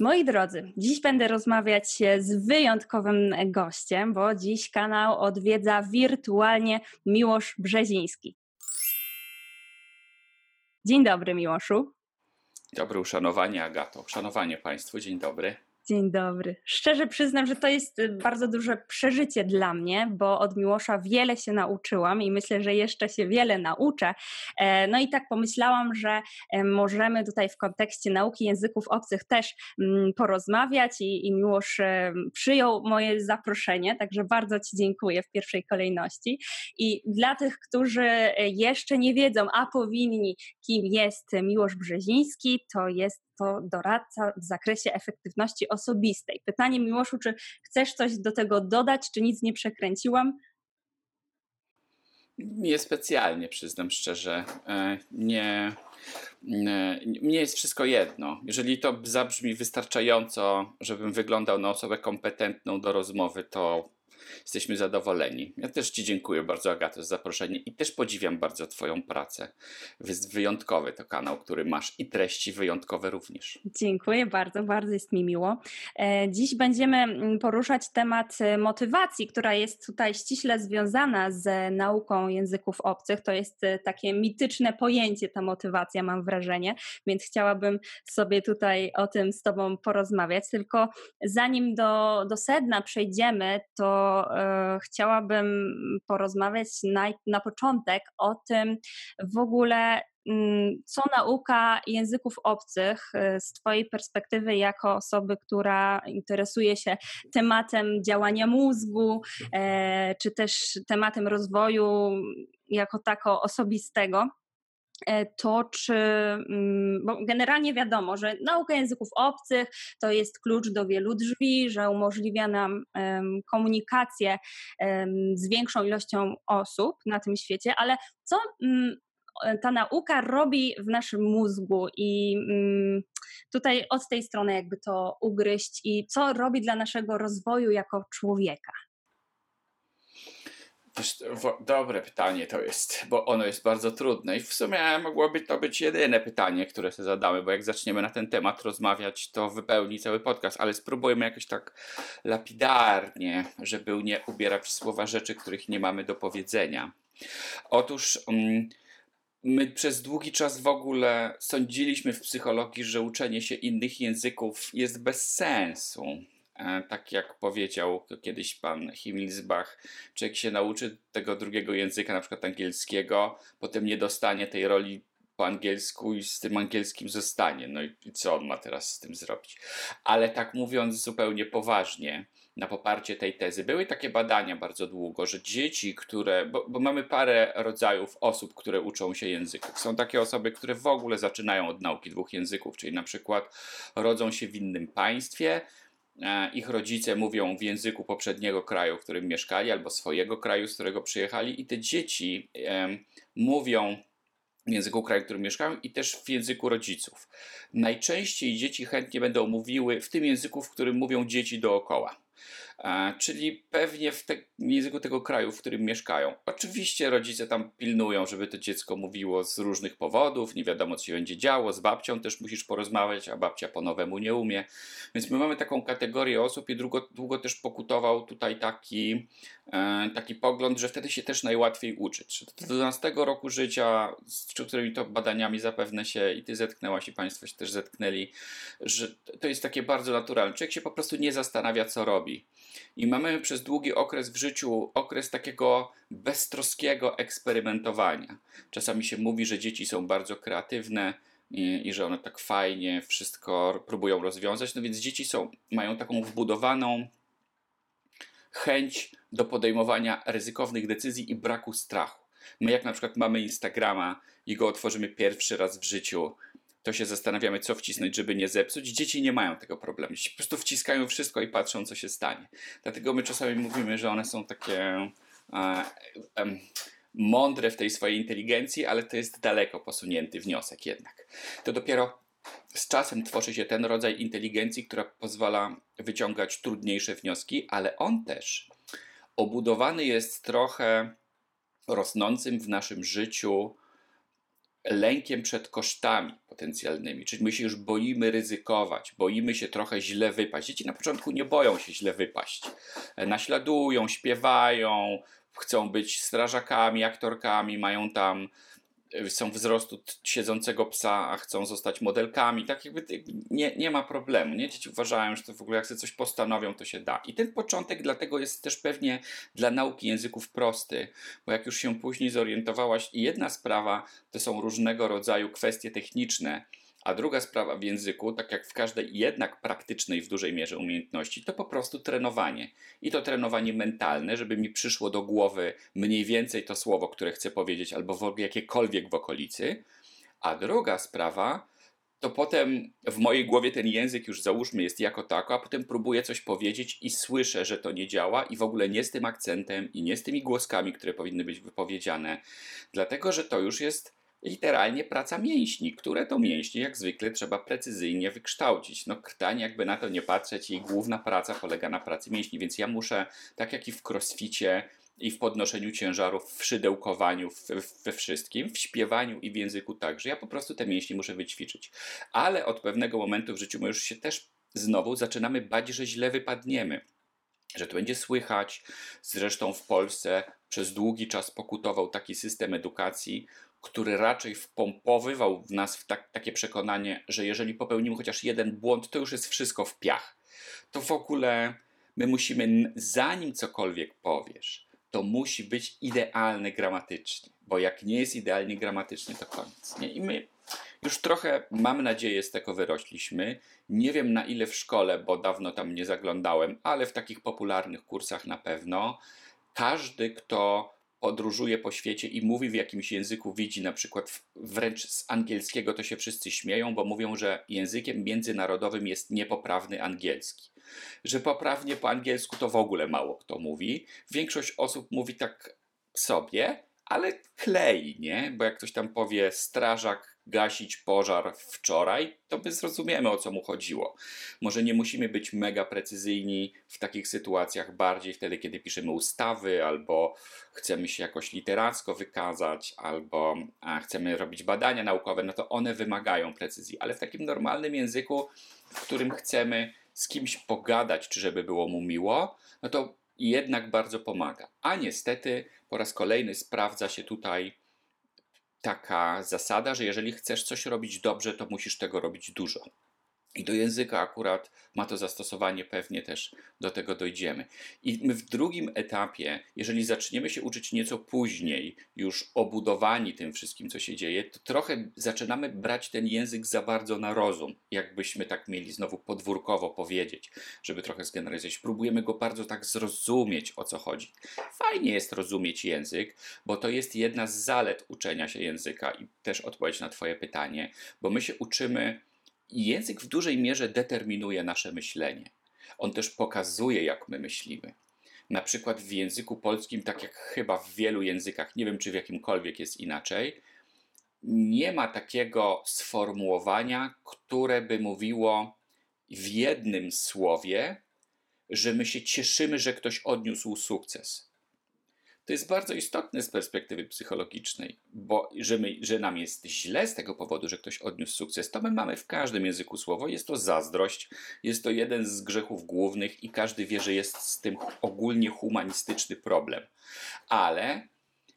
Moi drodzy, dziś będę rozmawiać z wyjątkowym gościem, bo dziś kanał odwiedza wirtualnie Miłosz Brzeziński. Dzień dobry, Miłoszu. Dobry, uszanowanie Agato. Uszanowanie Państwu, dzień dobry. Dzień dobry. Szczerze przyznam, że to jest y, bardzo duże przeżycie dla mnie, bo od Miłosza wiele się nauczyłam i myślę, że jeszcze się wiele nauczę. E, no i tak pomyślałam, że e, możemy tutaj w kontekście nauki języków obcych też mm, porozmawiać i, i Miłosz e, przyjął moje zaproszenie, także bardzo Ci dziękuję w pierwszej kolejności. I dla tych, którzy jeszcze nie wiedzą, a powinni, kim jest Miłosz Brzeziński, to jest to doradca w zakresie efektywności osobistej. Pytanie Miłoszu, czy chcesz coś do tego dodać, czy nic nie przekręciłam? Nie specjalnie, przyznam szczerze. E, nie, nie, mnie jest wszystko jedno. Jeżeli to zabrzmi wystarczająco, żebym wyglądał na osobę kompetentną do rozmowy, to jesteśmy zadowoleni. Ja też Ci dziękuję bardzo, Agato, za zaproszenie i też podziwiam bardzo Twoją pracę. Jest wyjątkowy to kanał, który masz i treści wyjątkowe również. Dziękuję bardzo, bardzo jest mi miło. E, dziś będziemy mm, poruszać temat e, motywacji, która jest tutaj ściśle związana z nauką języków obcych. To jest e, takie mityczne pojęcie, ta motywacja, mam wrażenie, więc chciałabym sobie tutaj o tym z Tobą porozmawiać. Tylko zanim do, do sedna przejdziemy, to e, chciałabym porozmawiać na, na początek o tym w ogóle, mm, co nauka języków obcych e, z Twojej perspektywy, jako osoby, która interesuje się tematem działania mózgu, e, czy też tematem rozwoju jako tako osobistego, to czy, mm, bo generalnie wiadomo, że nauka języków obcych to jest klucz do wielu drzwi, że umożliwia nam komunikację z większą ilością osób na tym świecie, ale co mm, ta nauka robi w naszym mózgu i mm, tutaj od tej strony jakby to ugryźć i co robi dla naszego rozwoju jako człowieka? Dobre pytanie to jest, bo ono jest bardzo trudne i w sumie mogłoby to być jedyne pytanie, które sobie zadamy, bo jak zaczniemy na ten temat rozmawiać, to wypełni cały podcast, ale spróbujmy jakoś tak lapidarnie, żeby nie ubierać w słowa rzeczy, których nie mamy do powiedzenia. Otóż um, my przez długi czas w ogóle sądziliśmy w psychologii, że uczenie się innych języków jest bez sensu tak jak powiedział kiedyś pan Himmelsbach, człowiek się nauczy tego drugiego języka, na przykład angielskiego, potem nie dostanie tej roli po angielsku i z tym angielskim zostanie. No i co on ma teraz z tym zrobić? Ale tak mówiąc zupełnie poważnie, na poparcie tej tezy, były takie badania bardzo długo, że dzieci, które, bo, bo mamy parę rodzajów osób, które uczą się języków. Są takie osoby, które w ogóle zaczynają od nauki dwóch języków, czyli na przykład rodzą się w innym państwie, E, ich rodzice mówią w języku poprzedniego kraju, w którym mieszkali, albo swojego kraju, z którego przyjechali, i te dzieci mówią w języku kraju, w którym mieszkają, i też w języku rodziców. Najczęściej dzieci chętnie będą mówiły w tym języku, w którym mówią dzieci dookoła czyli pewnie w, te, w, języku tego kraju, w którym mieszkają. Oczywiście rodzice tam pilnują, żeby to dziecko mówiło z różnych powodów, nie wiadomo co się będzie działo, z babcią też musisz porozmawiać, a babcia po nowemu nie umie. Więc my mamy taką kategorię osób i długo, długo też pokutował tutaj taki, e, taki pogląd, że wtedy się też najłatwiej uczyć. Do 12 roku życia, z którymi to badaniami zapewne się i ty zetknęłaś i państwo się też zetknęli, że to jest takie bardzo naturalne. Człowiek się po prostu nie zastanawia, co robi. I mamy przez długi okres w życiu okres takiego beztroskiego eksperymentowania. Czasami się mówi, że dzieci są bardzo kreatywne i, i że one tak fajnie wszystko próbują rozwiązać. No więc dzieci są, mają taką wbudowaną chęć do podejmowania ryzykownych decyzji i braku strachu. My, jak na przykład mamy Instagrama i go otworzymy pierwszy raz w życiu, to się zastanawiamy, co wcisnąć, żeby nie zepsuć. Dzieci nie mają tego problemu. Dzieci po prostu wciskają wszystko i patrzą, co się stanie. Dlatego my czasami mówimy, że one są takie e, e, mądre w tej swojej inteligencji, ale to jest daleko posunięty wniosek jednak. To dopiero z czasem tworzy się ten rodzaj inteligencji, która pozwala wyciągać trudniejsze wnioski, ale on też obudowany jest trochę rosnącym w naszym życiu lękiem przed kosztami potencjalnymi, czyli my się już boimy ryzykować, boimy się trochę źle wypaść. Dzieci na początku nie boją się źle wypaść. E, naśladują, śpiewają, chcą być strażakami, aktorkami, mają tam są wzrostu siedzącego psa, a chcą zostać modelkami, tak jakby nie, nie ma problemu, nie? Dzieci uważają, że to w ogóle jak sobie coś postanowią, to się da. I ten początek dlatego jest też pewnie dla nauki języków prosty, bo jak już się później zorientowałaś, jedna sprawa to są różnego rodzaju kwestie techniczne, a druga sprawa w języku, tak jak w każdej jednak praktycznej w dużej mierze umiejętności, to po prostu trenowanie. I to trenowanie mentalne, żeby mi przyszło do głowy mniej więcej to słowo, które chcę powiedzieć, albo w ogóle jakiekolwiek w okolicy. A druga sprawa, to potem w mojej głowie ten język już załóżmy jest jako tako, a potem próbuję coś powiedzieć i słyszę, że to nie działa i w ogóle nie z tym akcentem i nie z tymi głoskami, które powinny być wypowiedziane, dlatego że to już jest literalnie praca mięśni, które to mięśnie jak zwykle trzeba precyzyjnie wykształcić. No krtań jakby na to nie patrzeć, jej główna praca polega na pracy mięśni, więc ja muszę, tak jak i w crossficie, i w podnoszeniu ciężarów, w szydełkowaniu, w, we wszystkim, w śpiewaniu i w języku także. Ja po prostu te mięśnie muszę wyćwiczyć. Ale od pewnego momentu w życiu my już się też znowu zaczynamy bać, że źle wypadniemy. Że to będzie słychać. Zresztą w Polsce przez długi czas pokutował taki system edukacji, który raczej wpompowywał w nas w tak, takie przekonanie, że jeżeli popełnimy chociaż jeden błąd, to już jest wszystko w piach. To w ogóle my musimy, zanim cokolwiek powiesz, to musi być idealny gramatycznie, bo jak nie jest idealnie gramatycznie, to koniec. Nie? I my już trochę, mam nadzieję, z tego wyrośliśmy. Nie wiem na ile w szkole, bo dawno tam nie zaglądałem, ale w takich popularnych kursach na pewno. Każdy, kto podróżuje po świecie i mówi w jakimś języku, widzi na przykład wręcz z angielskiego, to się wszyscy śmieją, bo mówią, że językiem międzynarodowym jest niepoprawny angielski. Że poprawnie po angielsku to w ogóle mało kto mówi. Większość osób mówi tak sobie, ale klei, nie? Bo jak ktoś tam powie strażak gasić pożar wczoraj, to my zrozumiemy o co mu chodziło. Może nie musimy być mega precyzyjni w takich sytuacjach, bardziej wtedy, kiedy piszemy ustawy, albo chcemy się jakoś literacko wykazać, albo chcemy robić badania naukowe, no to one wymagają precyzji, ale w takim normalnym języku, w którym chcemy z kimś pogadać, czy żeby było mu miło, no to jednak bardzo pomaga. A niestety po raz kolejny sprawdza się tutaj taka zasada, że jeżeli chcesz coś robić dobrze, to musisz tego robić dużo. I do języka akurat ma to zastosowanie, pewnie też do tego dojdziemy. I my w drugim etapie, jeżeli zaczniemy się uczyć nieco później, już obudowani tym wszystkim, co się dzieje, to trochę zaczynamy brać ten język za bardzo na rozum, jakbyśmy tak mieli znowu podwórkowo powiedzieć, żeby trochę zgeneralizować. Próbujemy go bardzo tak zrozumieć, o co chodzi. Fajnie jest rozumieć język, bo to jest jedna z zalet uczenia się języka i też odpowiedź na Twoje pytanie, bo my się uczymy język w dużej mierze determinuje nasze myślenie. On też pokazuje, jak my myślimy. Na przykład w języku polskim, tak jak chyba w wielu językach, nie wiem czy w jakimkolwiek jest inaczej, nie ma takiego sformułowania, które by mówiło w jednym słowie, że my się cieszymy, że ktoś odniósł sukces. To jest bardzo istotne z perspektywy psychologicznej, bo że, my, że nam jest źle z tego powodu, że ktoś odniósł sukces, to my mamy w każdym języku słowo. Jest to zazdrość, jest to jeden z grzechów głównych i każdy wie, że jest z tym ogólnie humanistyczny problem. Ale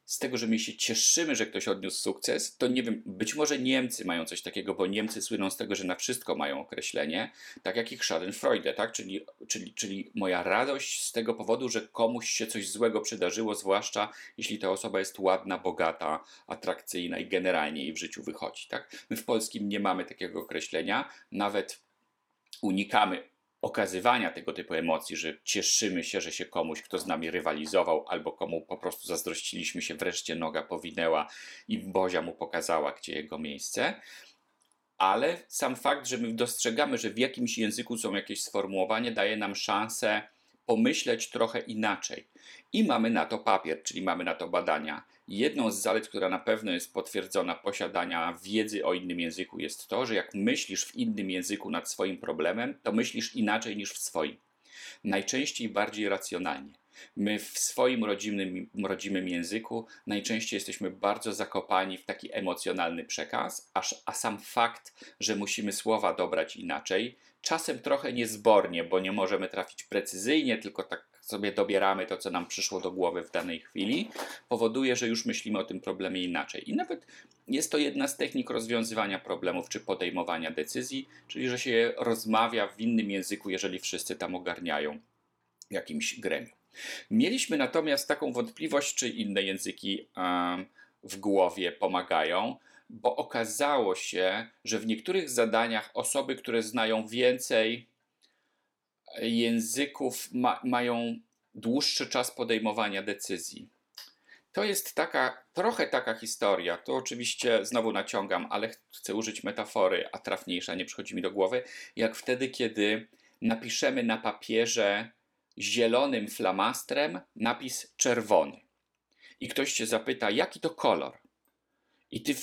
z tego, że my się cieszymy, że ktoś odniósł sukces, to nie wiem, być może Niemcy mają coś takiego, bo Niemcy słyną z tego, że na wszystko mają określenie, tak jak ich Schadenfreude, tak? Czyli, czyli, czyli moja radość z tego powodu, że komuś się coś złego przydarzyło, zwłaszcza jeśli ta osoba jest ładna, bogata, atrakcyjna i generalnie jej w życiu wychodzi, tak? My w polskim nie mamy takiego określenia, nawet unikamy okazywania tego typu emocji, że cieszymy się, że się komuś, kto z nami rywalizował, albo komu po prostu zazdrościliśmy się, wreszcie noga powinęła i Bozia mu pokazała, gdzie jego miejsce. Ale sam fakt, że my dostrzegamy, że w jakimś języku są jakieś sformułowania, daje nam szansę pomyśleć trochę inaczej. I mamy na to papier, czyli mamy na to badania. Jedną z zalet, która na pewno jest potwierdzona posiadania wiedzy o innym języku, jest to, że jak myślisz w innym języku nad swoim problemem, to myślisz inaczej niż w swoim. Najczęściej bardziej racjonalnie. My w swoim rodzimym, rodzimym języku najczęściej jesteśmy bardzo zakopani w taki emocjonalny przekaz, aż, a sam fakt, że musimy słowa dobrać inaczej, czasem trochę niezbornie, bo nie możemy trafić precyzyjnie, tylko tak sobie dobieramy to, co nam przyszło do głowy w danej chwili, powoduje, że już myślimy o tym problemie inaczej. I nawet jest to jedna z technik rozwiązywania problemów czy podejmowania decyzji, czyli że się rozmawia w innym języku, jeżeli wszyscy tam ogarniają jakimś gremium. Mieliśmy natomiast taką wątpliwość, czy inne języki w głowie pomagają, bo okazało się, że w niektórych zadaniach osoby, które znają więcej języków, ma, mają dłuższy czas podejmowania decyzji. To jest taka, trochę taka historia. To oczywiście znowu naciągam, ale chcę użyć metafory, a trafniejsza nie przychodzi mi do głowy, jak wtedy, kiedy napiszemy na papierze zielonym flamastrem napis czerwony. I ktoś cię zapyta, jaki to kolor? I ty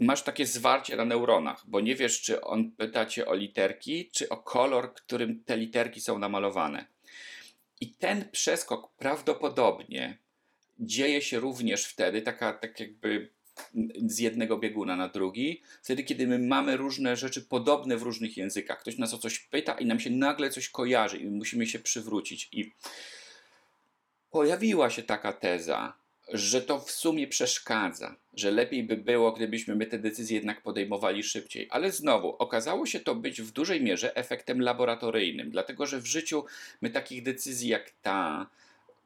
masz takie zwarcie na neuronach, bo nie wiesz, czy on pyta cię o literki, czy o kolor, którym te literki są namalowane. I ten przeskok prawdopodobnie dzieje się również wtedy, taka tak jakby z jednego bieguna na drugi, wtedy, kiedy my mamy różne rzeczy podobne w różnych językach. Ktoś nas o coś pyta i nam się nagle coś kojarzy i musimy się przywrócić. I pojawiła się taka teza, że to w sumie przeszkadza, że lepiej by było, gdybyśmy my te decyzje jednak podejmowali szybciej. Ale znowu, okazało się to być w dużej mierze efektem laboratoryjnym, dlatego że w życiu my takich decyzji jak ta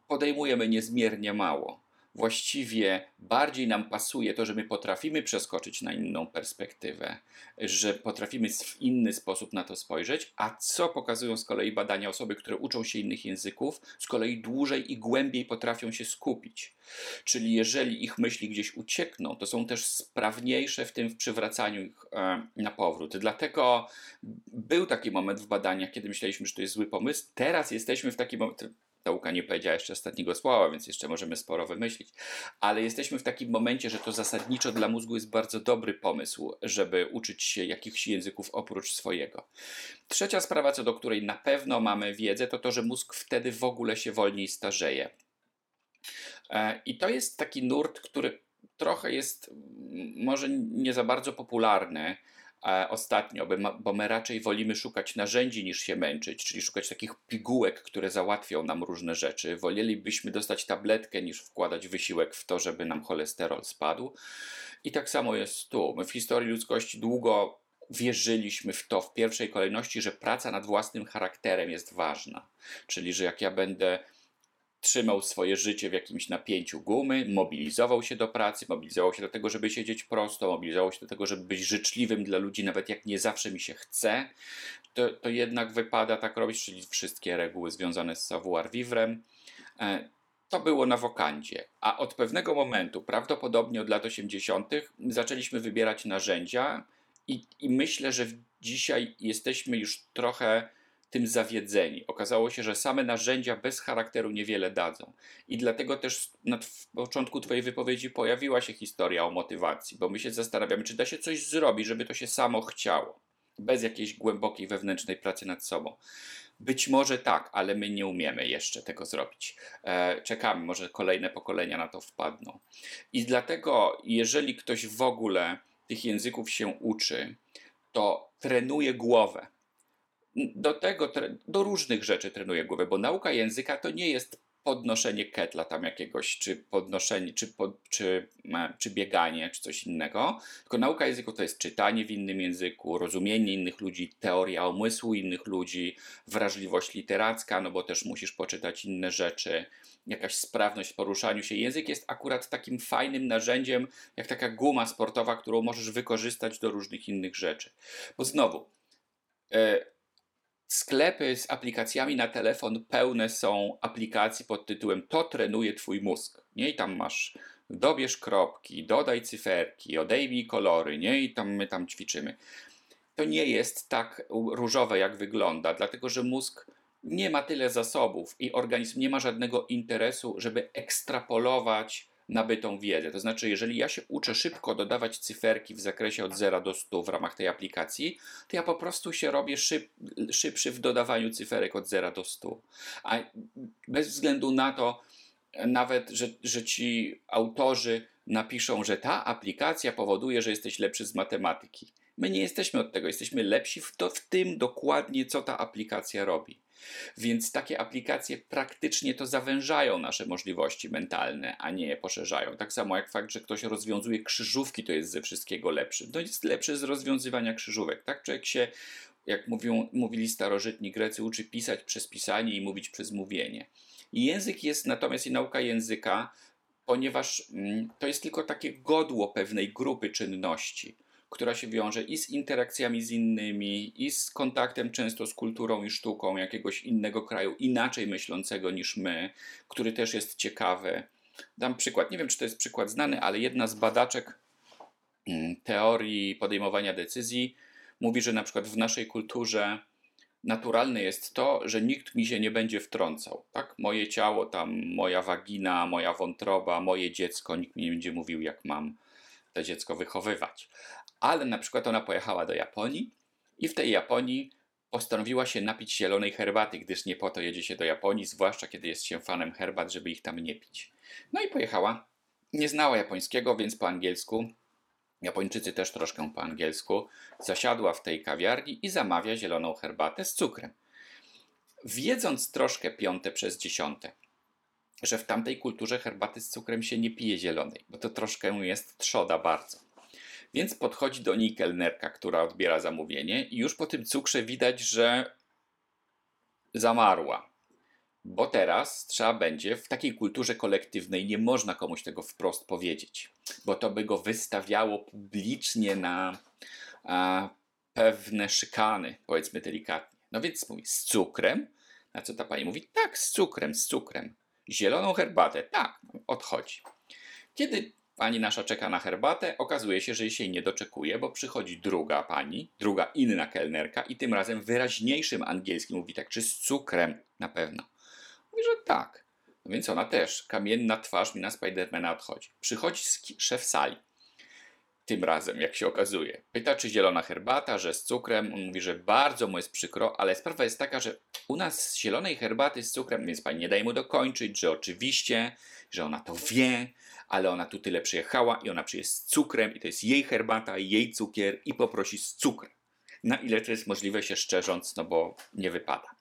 podejmujemy niezmiernie mało właściwie bardziej nam pasuje to, że my potrafimy przeskoczyć na inną perspektywę, że potrafimy w inny sposób na to spojrzeć, a co pokazują z kolei badania osoby, które uczą się innych języków, z kolei dłużej i głębiej potrafią się skupić. Czyli jeżeli ich myśli gdzieś uciekną, to są też sprawniejsze w tym w przywracaniu ich e, na powrót. Dlatego był taki moment w badaniach, kiedy myśleliśmy, że to jest zły pomysł. Teraz jesteśmy w takim Nauka nie powiedziała jeszcze ostatniego słowa, więc jeszcze możemy sporo wymyślić. Ale jesteśmy w takim momencie, że to zasadniczo dla mózgu jest bardzo dobry pomysł, żeby uczyć się jakichś języków oprócz swojego. Trzecia sprawa, co do której na pewno mamy wiedzę, to to, że mózg wtedy w ogóle się wolniej starzeje. E, I to jest taki nurt, który trochę jest może nie za bardzo popularny ostatnio, bo my raczej wolimy szukać narzędzi niż się męczyć, czyli szukać takich pigułek, które załatwią nam różne rzeczy. Wolelibyśmy dostać tabletkę niż wkładać wysiłek w to, żeby nam cholesterol spadł. I tak samo jest tu. My w historii ludzkości długo wierzyliśmy w to w pierwszej kolejności, że praca nad własnym charakterem jest ważna. Czyli, że jak ja będę trzymał swoje życie w jakimś napięciu gumy, mobilizował się do pracy, mobilizował się do tego, żeby siedzieć prosto, mobilizował się do tego, żeby być życzliwym dla ludzi, nawet jak nie zawsze mi się chce, to, to jednak wypada tak robić, czyli wszystkie reguły związane z savoir vivre. E, to było na wokandzie, a od pewnego momentu, prawdopodobnie od lat 80., zaczęliśmy wybierać narzędzia, i, i myślę, że dzisiaj jesteśmy już trochę tym zawiedzeni. Okazało się, że same narzędzia bez charakteru niewiele dadzą. I dlatego też na początku Twojej wypowiedzi pojawiła się historia o motywacji, bo my się zastanawiamy, czy da się coś zrobić, żeby to się samo chciało, bez jakiejś głębokiej wewnętrznej pracy nad sobą. Być może tak, ale my nie umiemy jeszcze tego zrobić. E, czekamy, może kolejne pokolenia na to wpadną. I dlatego, jeżeli ktoś w ogóle tych języków się uczy, to trenuje głowę do tego, do różnych rzeczy trenuję głowę, bo nauka języka to nie jest podnoszenie ketla tam jakiegoś, czy podnoszenie, czy, czy, czy bieganie, czy coś innego, tylko nauka języku to jest czytanie w innym języku, rozumienie innych ludzi, teoria umysłu innych ludzi, wrażliwość literacka, no bo też musisz poczytać inne rzeczy, jakaś sprawność w poruszaniu się. Język jest akurat takim fajnym narzędziem, jak taka guma sportowa, którą możesz wykorzystać do różnych innych rzeczy. Bo znowu, e, Sklepy z aplikacjami na telefon pełne są aplikacji pod tytułem To trenuje Twój mózg. Nie? I tam masz dobierz kropki, dodaj cyferki, odejmij kolory, nie? I tam my tam ćwiczymy. To nie jest tak różowe, jak wygląda, dlatego że mózg nie ma tyle zasobów i organizm nie ma żadnego interesu, żeby ekstrapolować nabytą wiedzę. To znaczy, jeżeli ja się uczę szybko dodawać cyferki w zakresie od 0 do 100 w ramach tej aplikacji, to ja po prostu się robię szyb, szybszy w dodawaniu cyferek od 0 do 100. A bez względu na to, nawet, że, że ci autorzy napiszą, że ta aplikacja powoduje, że jesteś lepszy z matematyki. My nie jesteśmy od tego, jesteśmy lepsi w, to, w tym dokładnie, co ta aplikacja robi. Więc takie aplikacje praktycznie to zawężają nasze możliwości mentalne, a nie je poszerzają. Tak samo jak fakt, że ktoś rozwiązuje krzyżówki, to jest ze wszystkiego lepszy. To jest lepszy z rozwiązywania krzyżówek. Tak człowiek się, jak mówią, mówili starożytni Grecy, uczy pisać przez pisanie i mówić przez mówienie. I język jest natomiast i nauka języka, ponieważ mm, to jest tylko takie godło pewnej grupy czynności która się wiąże i z interakcjami z innymi, i z kontaktem często z kulturą i sztuką jakiegoś innego kraju, inaczej myślącego niż my, który też jest ciekawy. Dam przykład, nie wiem czy to jest przykład znany, ale jedna z badaczek mm, teorii podejmowania decyzji mówi, że na przykład w naszej kulturze naturalne jest to, że nikt mi się nie będzie wtrącał. Tak? Moje ciało, tam moja wagina, moja wątroba, moje dziecko, nikt mi nie będzie mówił, jak mam to dziecko wychowywać ale na przykład ona pojechała do Japonii i w tej Japonii postanowiła się napić zielonej herbaty, gdyż nie po to jedzie się do Japonii, zwłaszcza kiedy jest się fanem herbat, żeby ich tam nie pić. No i pojechała. Nie znała japońskiego, więc po angielsku, Japończycy też troszkę po angielsku, zasiadła w tej kawiarni i zamawia zieloną herbatę z cukrem. Wiedząc troszkę piąte przez dziesiąte, że w tamtej kulturze herbaty z cukrem się nie pije zielonej, bo to troszkę jest trzoda bardzo. Więc podchodzi do niej kelnerka, która odbiera zamówienie i już po tym cukrze widać, że zamarła. Bo teraz trzeba będzie w takiej kulturze kolektywnej nie można komuś tego wprost powiedzieć, bo to by go wystawiało publicznie na a, pewne szykany, powiedzmy delikatnie. No więc mówi z cukrem, na co ta pani mówi tak, z cukrem, z cukrem. Zieloną herbatę, tak, odchodzi. Kiedy Pani nasza czeka na herbatę, okazuje się, że jej się nie doczekuje, bo przychodzi druga pani, druga inna kelnerka i tym razem wyraźniejszym angielskim mówi tak, czy z cukrem na pewno. Mówi, że tak. No więc ona też, kamienna twarz mina Spidermana odchodzi. Przychodzi szef sali. Tym razem, jak się okazuje. Pyta, czy zielona herbata, że z cukrem. On mówi, że bardzo mu jest przykro, ale sprawa jest taka, że u nas zielonej herbaty z cukrem, więc pani nie daje mu dokończyć, że oczywiście, że ona to wie, ale ona tu tyle przyjechała i ona przyjedzie z cukrem i to jest jej herbata, jej cukier i poprosi z cukrem. Na ile to jest możliwe się szczerząc, no bo nie wypada.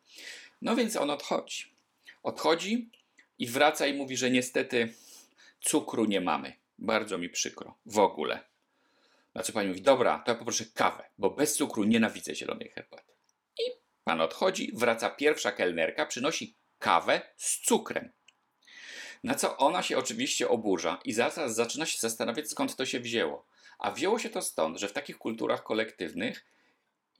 No więc on odchodzi. Odchodzi i wraca i mówi, że niestety cukru nie mamy. Bardzo mi przykro. W ogóle. Na co pani mówi, dobra, to ja poproszę kawę, bo bez cukru nienawidzę zielonej herbaty. I pan odchodzi, wraca pierwsza kelnerka, przynosi kawę z cukrem. Na co ona się oczywiście oburza i zaraz zaczyna się zastanawiać, skąd to się wzięło. A wzięło się to stąd, że w takich kulturach kolektywnych,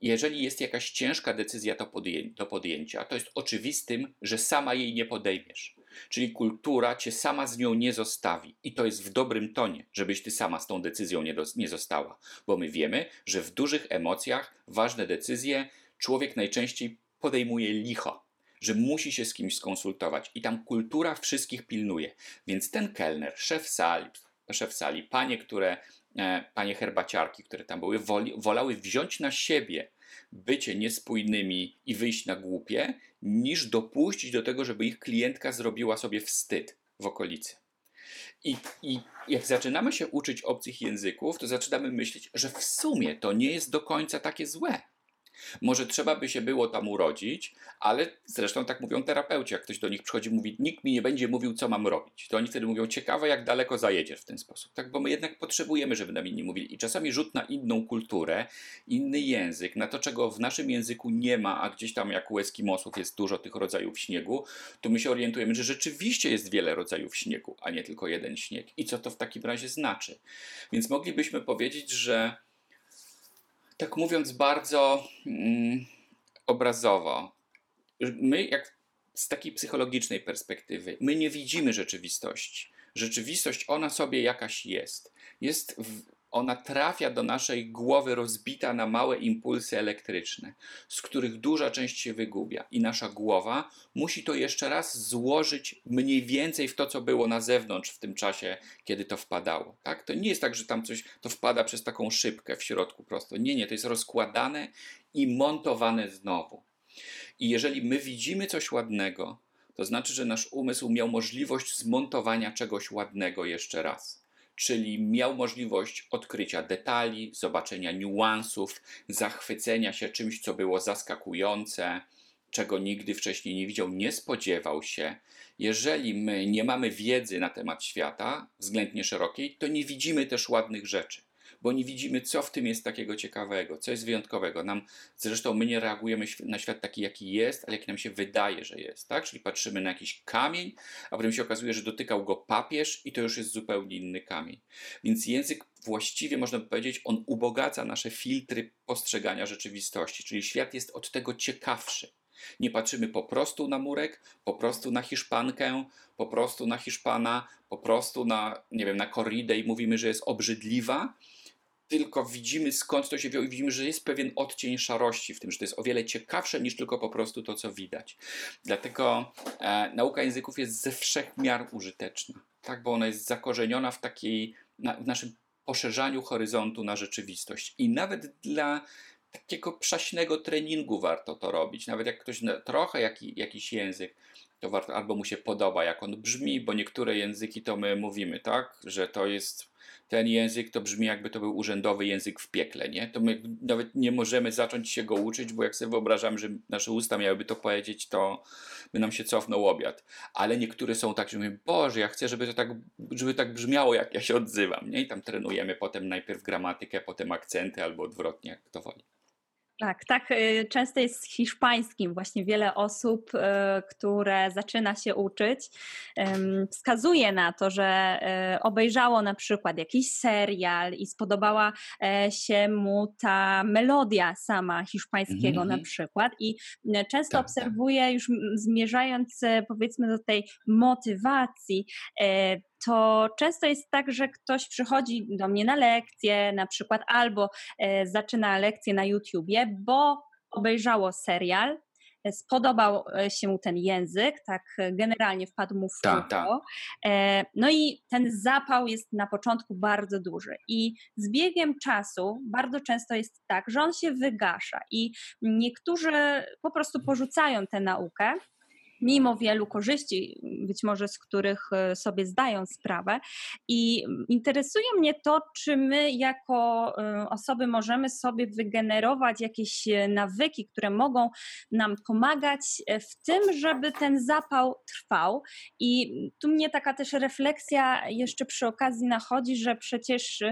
jeżeli jest jakaś ciężka decyzja do, podję do podjęcia, to jest oczywistym, że sama jej nie podejmiesz. Czyli kultura cię sama z nią nie zostawi. I to jest w dobrym tonie, żebyś ty sama z tą decyzją nie, nie została. Bo my wiemy, że w dużych emocjach ważne decyzje człowiek najczęściej podejmuje licho że musi się z kimś skonsultować i tam kultura wszystkich pilnuje. Więc ten kelner, szef sali, szef sali panie, które, e, panie herbaciarki, które tam były, woli, wolały wziąć na siebie bycie niespójnymi i wyjść na głupie, niż dopuścić do tego, żeby ich klientka zrobiła sobie wstyd w okolicy. I, I jak zaczynamy się uczyć obcych języków, to zaczynamy myśleć, że w sumie to nie jest do końca takie złe. Może trzeba by się było tam urodzić, ale zresztą tak mówią terapeuci, jak ktoś do nich przychodzi mówi, nikt mi nie będzie mówił, co mam robić. To oni wtedy mówią, ciekawe jak daleko zajedziesz w ten sposób. Tak, bo my jednak potrzebujemy, żeby nam inni mówili. I czasami rzut na inną kulturę, inny język, na to, czego w naszym języku nie ma, a gdzieś tam jak u Eskimosów jest dużo tych rodzajów śniegu, to my się orientujemy, że rzeczywiście jest wiele rodzajów śniegu, a nie tylko jeden śnieg. I co to w takim razie znaczy? Więc moglibyśmy powiedzieć, że tak mówiąc bardzo mm, obrazowo, my jak z takiej psychologicznej perspektywy, my nie widzimy rzeczywistości. Rzeczywistość, ona sobie jakaś jest. Jest w, ona trafia do naszej głowy rozbita na małe impulsy elektryczne, z których duża część się wygubia. I nasza głowa musi to jeszcze raz złożyć mniej więcej w to, co było na zewnątrz w tym czasie, kiedy to wpadało. Tak? To nie jest tak, że tam coś to wpada przez taką szybkę w środku prosto. Nie, nie, to jest rozkładane i montowane znowu. I jeżeli my widzimy coś ładnego, to znaczy, że nasz umysł miał możliwość zmontowania czegoś ładnego jeszcze raz. Czyli miał możliwość odkrycia detali, zobaczenia niuansów, zachwycenia się czymś, co było zaskakujące, czego nigdy wcześniej nie widział, nie spodziewał się. Jeżeli my nie mamy wiedzy na temat świata, względnie szerokiej, to nie widzimy też ładnych rzeczy bo nie widzimy, co w tym jest takiego ciekawego, co jest wyjątkowego. Nam, zresztą my nie reagujemy na świat taki, jaki jest, ale jaki nam się wydaje, że jest. Tak? Czyli patrzymy na jakiś kamień, a potem się okazuje, że dotykał go papież i to już jest zupełnie inny kamień. Więc język właściwie, można by powiedzieć, on ubogaca nasze filtry postrzegania rzeczywistości, czyli świat jest od tego ciekawszy. Nie patrzymy po prostu na murek, po prostu na Hiszpankę, po prostu na Hiszpana, po prostu na, nie wiem, na korridę i mówimy, że jest obrzydliwa, tylko widzimy skąd to się wzięło i widzimy, że jest pewien odcień szarości w tym, że to jest o wiele ciekawsze niż tylko po prostu to, co widać. Dlatego e, nauka języków jest ze wszech miar użyteczna, tak? bo ona jest zakorzeniona w takiej, na, w naszym poszerzaniu horyzontu na rzeczywistość. I nawet dla takiego przaśnego treningu warto to robić. Nawet jak ktoś trochę jaki, jakiś język, to warto, albo mu się podoba, jak on brzmi, bo niektóre języki to my mówimy, tak, że to jest ten język to brzmi jakby to był urzędowy język w piekle, nie? To my nawet nie możemy zacząć się go uczyć, bo jak sobie wyobrażam, że nasze usta miałyby to powiedzieć, to by nam się cofnął obiad. Ale niektóre są tak, że mówimy, Boże, ja chcę, żeby to tak, żeby tak brzmiało, jak ja się odzywam, nie? I tam trenujemy potem najpierw gramatykę, potem akcenty albo odwrotnie, jak to woli. Tak, tak y, często jest z hiszpańskim. Właśnie wiele osób, y, które zaczyna się uczyć, wskazuje na to, że y, obejrzało na przykład jakiś serial i spodobała e, się mu ta melodia sama hiszpańskiego mm -hmm. na przykład. I często tak, tak. obserwuję, już zmierzając e, powiedzmy do tej motywacji, e, to często jest tak, że ktoś przychodzi do mnie na lekcję, na przykład, albo e, zaczyna lekcję na YouTubie, bo obejrzało serial, e, spodobał e, się mu ten język, tak generalnie wpadł mu w tak, tak. No i ten zapał jest na początku bardzo duży i z biegiem czasu bardzo często jest tak, że on się wygasza i niektórzy po prostu porzucają tę naukę, mimo wielu korzyści, być może z których e, sobie zdają sprawę. I interesuje mnie to, czy my jako e, osoby możemy sobie wygenerować jakieś e, nawyki, które mogą nam pomagać w tym, żeby ten zapał trwał. I tu mnie taka też refleksja jeszcze przy okazji nachodzi, że przecież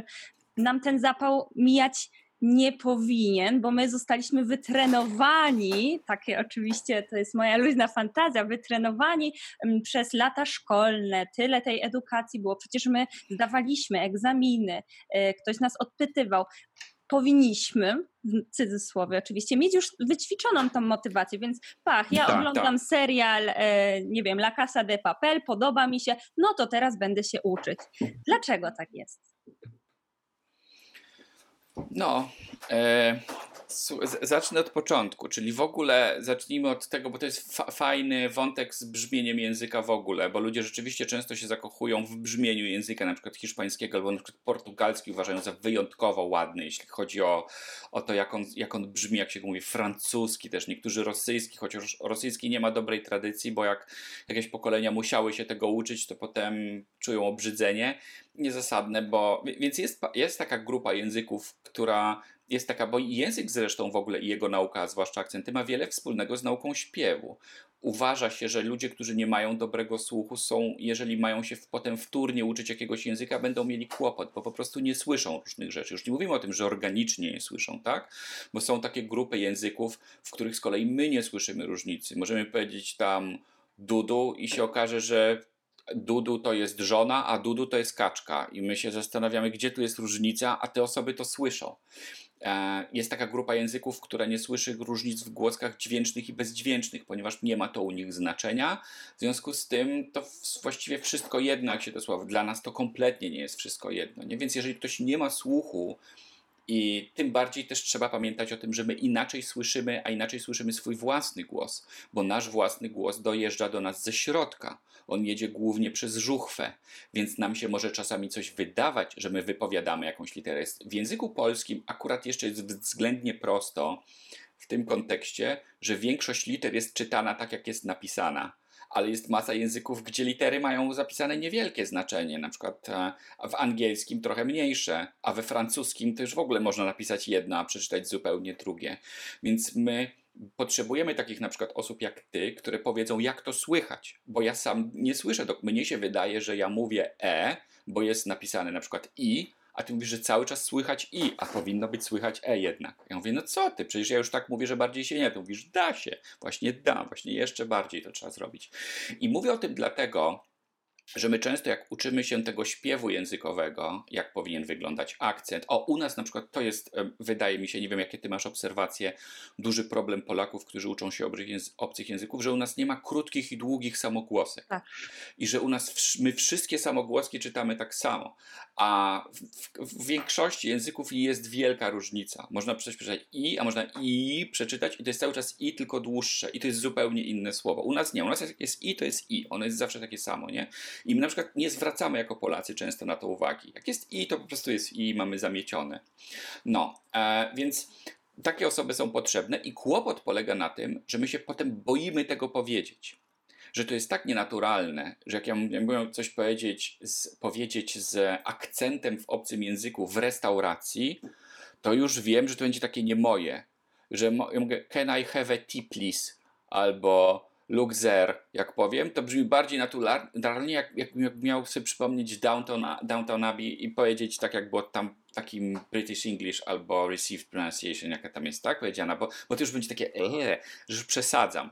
nam ten zapał mijać nie powinien, bo my zostaliśmy wytrenowani, takie oczywiście to jest moja luźna fantazja, wytrenowani mm, przez lata szkolne, tyle tej edukacji było, przecież my zdawaliśmy egzaminy, y, ktoś nas odpytywał. Powinniśmy, w cudzysłowie oczywiście, mieć już wyćwiczoną tą motywację, więc pach, ja tak, oglądam tak. serial, e, nie wiem, La Casa de Papel, podoba mi się, no to teraz będę się uczyć. Dlaczego tak jest? No, e, zacznę od początku, czyli w ogóle zacznijmy od tego, bo to jest fa fajny wątek z brzmieniem języka w ogóle, bo ludzie rzeczywiście często się zakochują w brzmieniu języka, na przykład hiszpańskiego albo na przykład portugalski uważają za wyjątkowo ładny, jeśli chodzi o, o to, jak on, jak on brzmi, jak się mówi, francuski też, niektórzy rosyjski, chociaż rosyjski nie ma dobrej tradycji, bo jak jakieś pokolenia musiały się tego uczyć, to potem czują obrzydzenie niezasadne, bo więc jest, jest taka grupa języków, która jest taka, bo język zresztą w ogóle i jego nauka, zwłaszcza akcenty, ma wiele wspólnego z nauką śpiewu. Uważa się, że ludzie, którzy nie mają dobrego słuchu, są, jeżeli mają się potem wtórnie uczyć jakiegoś języka, będą mieli kłopot, bo po prostu nie słyszą różnych rzeczy. Już nie mówimy o tym, że organicznie nie słyszą, tak? Bo są takie grupy języków, w których z kolei my nie słyszymy różnicy. Możemy powiedzieć tam dudu i się okaże, że Dudu to jest żona, a Dudu to jest kaczka. I my się zastanawiamy, gdzie tu jest różnica, a te osoby to słyszą. E, jest taka grupa języków, która nie słyszy różnic w głoskach dźwięcznych i bezdźwięcznych, ponieważ nie ma to u nich znaczenia. W związku z tym to właściwie wszystko jedno, jak się to słowo. Dla nas to kompletnie nie jest wszystko jedno. Nie? Więc jeżeli ktoś nie ma słuchu, i tym bardziej też trzeba pamiętać o tym, że my inaczej słyszymy, a inaczej słyszymy swój własny głos, bo nasz własny głos dojeżdża do nas ze środka. On jedzie głównie przez żuchwę, więc nam się może czasami coś wydawać, że my wypowiadamy jakąś literę. W języku polskim akurat jeszcze jest względnie prosto w tym kontekście, że większość liter jest czytana tak, jak jest napisana ale jest masa języków, gdzie litery mają zapisane niewielkie znaczenie, na przykład e, w angielskim trochę mniejsze, a we francuskim już w ogóle można napisać jedno, a przeczytać zupełnie drugie. Więc my potrzebujemy takich na przykład osób jak ty, które powiedzą, jak to słychać, bo ja sam nie słyszę, to mnie się wydaje, że ja mówię e, bo jest napisane na przykład i, a ty mówisz, że cały czas słychać i, a powinno być słychać e jednak. Ja mówię, no co ty, przecież ja już tak mówię, że bardziej się nie, ty mówisz, da się, właśnie da, właśnie jeszcze bardziej to trzeba zrobić. I mówię o tym dlatego, że my często jak uczymy się tego śpiewu językowego, jak powinien wyglądać akcent. O, u nas na przykład to jest, wydaje mi się, nie wiem jakie ty masz obserwacje, duży problem Polaków, którzy uczą się obcych języków, że u nas nie ma krótkich i długich samogłosek. Tak. I że u nas my wszystkie samogłoski czytamy tak samo. A w, w, większości języków jest wielka różnica. Można przeczytać i, a można i przeczytać i to jest cały czas i, tylko dłuższe. I to jest zupełnie inne słowo. U nas nie. U nas jak jest i, to jest i. Ono jest zawsze takie samo, nie? I my na przykład nie zwracamy jako Polacy często na to uwagi. Jak jest i, to po prostu jest i, mamy zamiecione. No, e, więc takie osoby są potrzebne i kłopot polega na tym, że my się potem boimy tego powiedzieć. Że to jest tak nienaturalne, że jak ja mówię coś powiedzieć z, powiedzieć z akcentem w obcym języku w restauracji, to już wiem, że to będzie takie nie moje. Że ja mówię, can I have a tea please? Albo Luxer, jak powiem, to brzmi bardziej naturalnie, jak, jakbym miał sobie przypomnieć Downtown, Downtown Abbey i powiedzieć tak, jak było tam takim British English albo Received Pronunciation, jaka tam jest, tak powiedziana, bo, bo to już będzie takie, ee, że już przesadzam.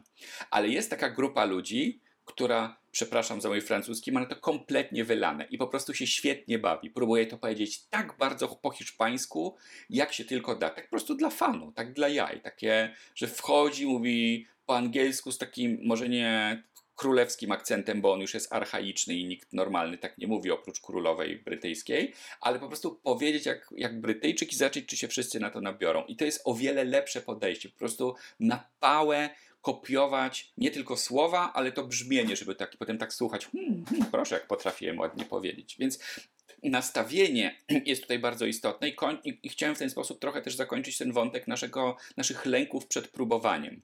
Ale jest taka grupa ludzi, która, przepraszam za mój francuski, ma to kompletnie wylane i po prostu się świetnie bawi. Próbuje to powiedzieć tak bardzo po hiszpańsku, jak się tylko da. Tak po prostu dla fanu, tak dla jaj. Takie, że wchodzi, mówi po angielsku z takim, może nie królewskim akcentem, bo on już jest archaiczny i nikt normalny tak nie mówi oprócz królowej brytyjskiej, ale po prostu powiedzieć jak, jak Brytyjczyk i zobaczyć, czy się wszyscy na to nabiorą. I to jest o wiele lepsze podejście. Po prostu na pałę kopiować nie tylko słowa, ale to brzmienie, żeby tak, potem tak słuchać. Hmm, hmm, proszę, jak potrafiłem ładnie powiedzieć. Więc nastawienie jest tutaj bardzo istotne i, i, i chciałem w ten sposób trochę też zakończyć ten wątek naszego, naszych lęków przed próbowaniem.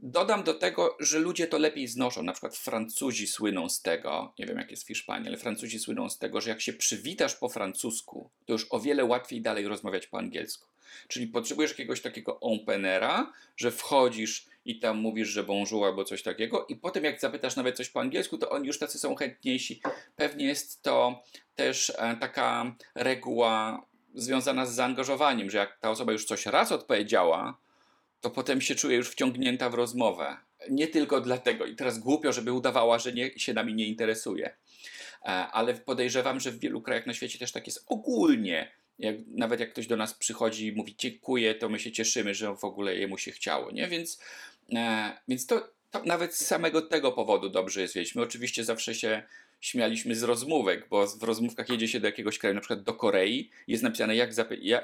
Dodam do tego, że ludzie to lepiej znoszą. Na przykład Francuzi słyną z tego, nie wiem jak jest w Hiszpanii, ale Francuzi słyną z tego, że jak się przywitasz po francusku, to już o wiele łatwiej dalej rozmawiać po angielsku. Czyli potrzebujesz jakiegoś takiego openera, że wchodzisz i tam mówisz, że bonjour albo coś takiego i potem jak zapytasz nawet coś po angielsku, to oni już tacy są chętniejsi. Pewnie jest to też e, taka reguła związana z zaangażowaniem, że jak ta osoba już coś raz odpowiedziała, to potem się czuje już wciągnięta w rozmowę. Nie tylko dlatego, i teraz głupio, żeby udawała, że nie, się nami nie interesuje. E, ale podejrzewam, że w wielu krajach na świecie też tak jest ogólnie. Jak, nawet jak ktoś do nas przychodzi i mówi dziękuję, to my się cieszymy, że w ogóle jemu się chciało, nie? Więc, e, więc to, to nawet z samego tego powodu dobrze jest wiedzieć. My oczywiście zawsze się śmialiśmy z rozmówek, bo w rozmówkach jedzie się do jakiegoś kraju, na przykład do Korei, jest napisane jak,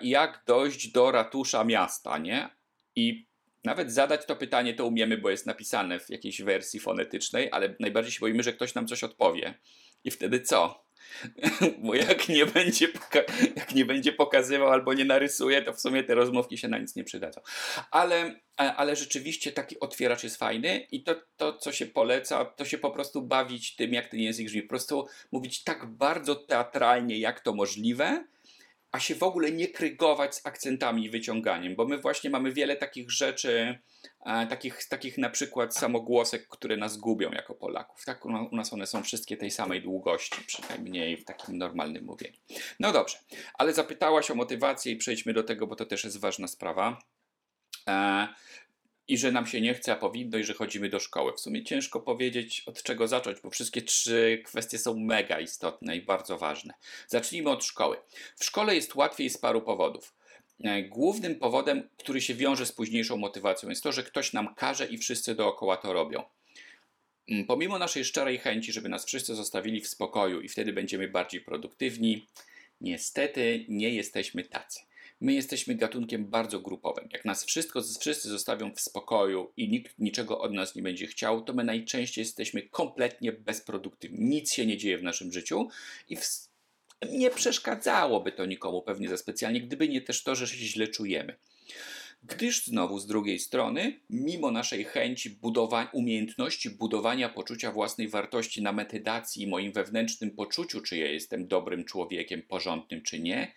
jak dojść do ratusza miasta, nie? I nawet zadać to pytanie to umiemy, bo jest napisane w jakiejś wersji fonetycznej, ale najbardziej się boimy, że ktoś nam coś odpowie. I wtedy co? bo jak nie, będzie jak nie będzie pokazywał albo nie narysuje, to w sumie te rozmówki się na nic nie przydadzą. Ale, ale rzeczywiście taki otwieracz jest fajny i to, to, co się poleca, to się po prostu bawić tym, jak ten język brzmi. Po prostu mówić tak bardzo teatralnie, jak to możliwe, a się w ogóle nie krygować z akcentami i wyciąganiem, bo my właśnie mamy wiele takich rzeczy, e, takich, takich na przykład samogłosek, które nas gubią jako Polaków. Tak, u nas one są wszystkie tej samej długości, przynajmniej w takim normalnym mówieniu. No dobrze, ale zapytałaś o motywację i przejdźmy do tego, bo to też jest ważna sprawa. E, i że nam się nie chce, a powinno, i że chodzimy do szkoły. W sumie ciężko powiedzieć, od czego zacząć, bo wszystkie trzy kwestie są mega istotne i bardzo ważne. Zacznijmy od szkoły. W szkole jest łatwiej z paru powodów. e, głównym powodem, który się wiąże z późniejszą motywacją, jest to, że ktoś nam każe i wszyscy dookoła to robią. Mm, pomimo naszej szczerej chęci, żeby nas wszyscy zostawili w spokoju i wtedy będziemy bardziej produktywni, niestety nie jesteśmy tacy. My jesteśmy gatunkiem bardzo grupowym. Jak nas wszystko, wszyscy zostawią w spokoju i nikt niczego od nas nie będzie chciał, to my najczęściej jesteśmy kompletnie bezproduktywni. Nic się nie dzieje w naszym życiu i w, nie przeszkadzałoby to nikomu pewnie za specjalnie, gdyby nie też to, że się źle czujemy. Gdyż znowu z drugiej strony, mimo naszej chęci budowania, umiejętności budowania poczucia własnej wartości na medytacji i moim wewnętrznym poczuciu, czy ja jestem dobrym człowiekiem, porządnym, czy nie,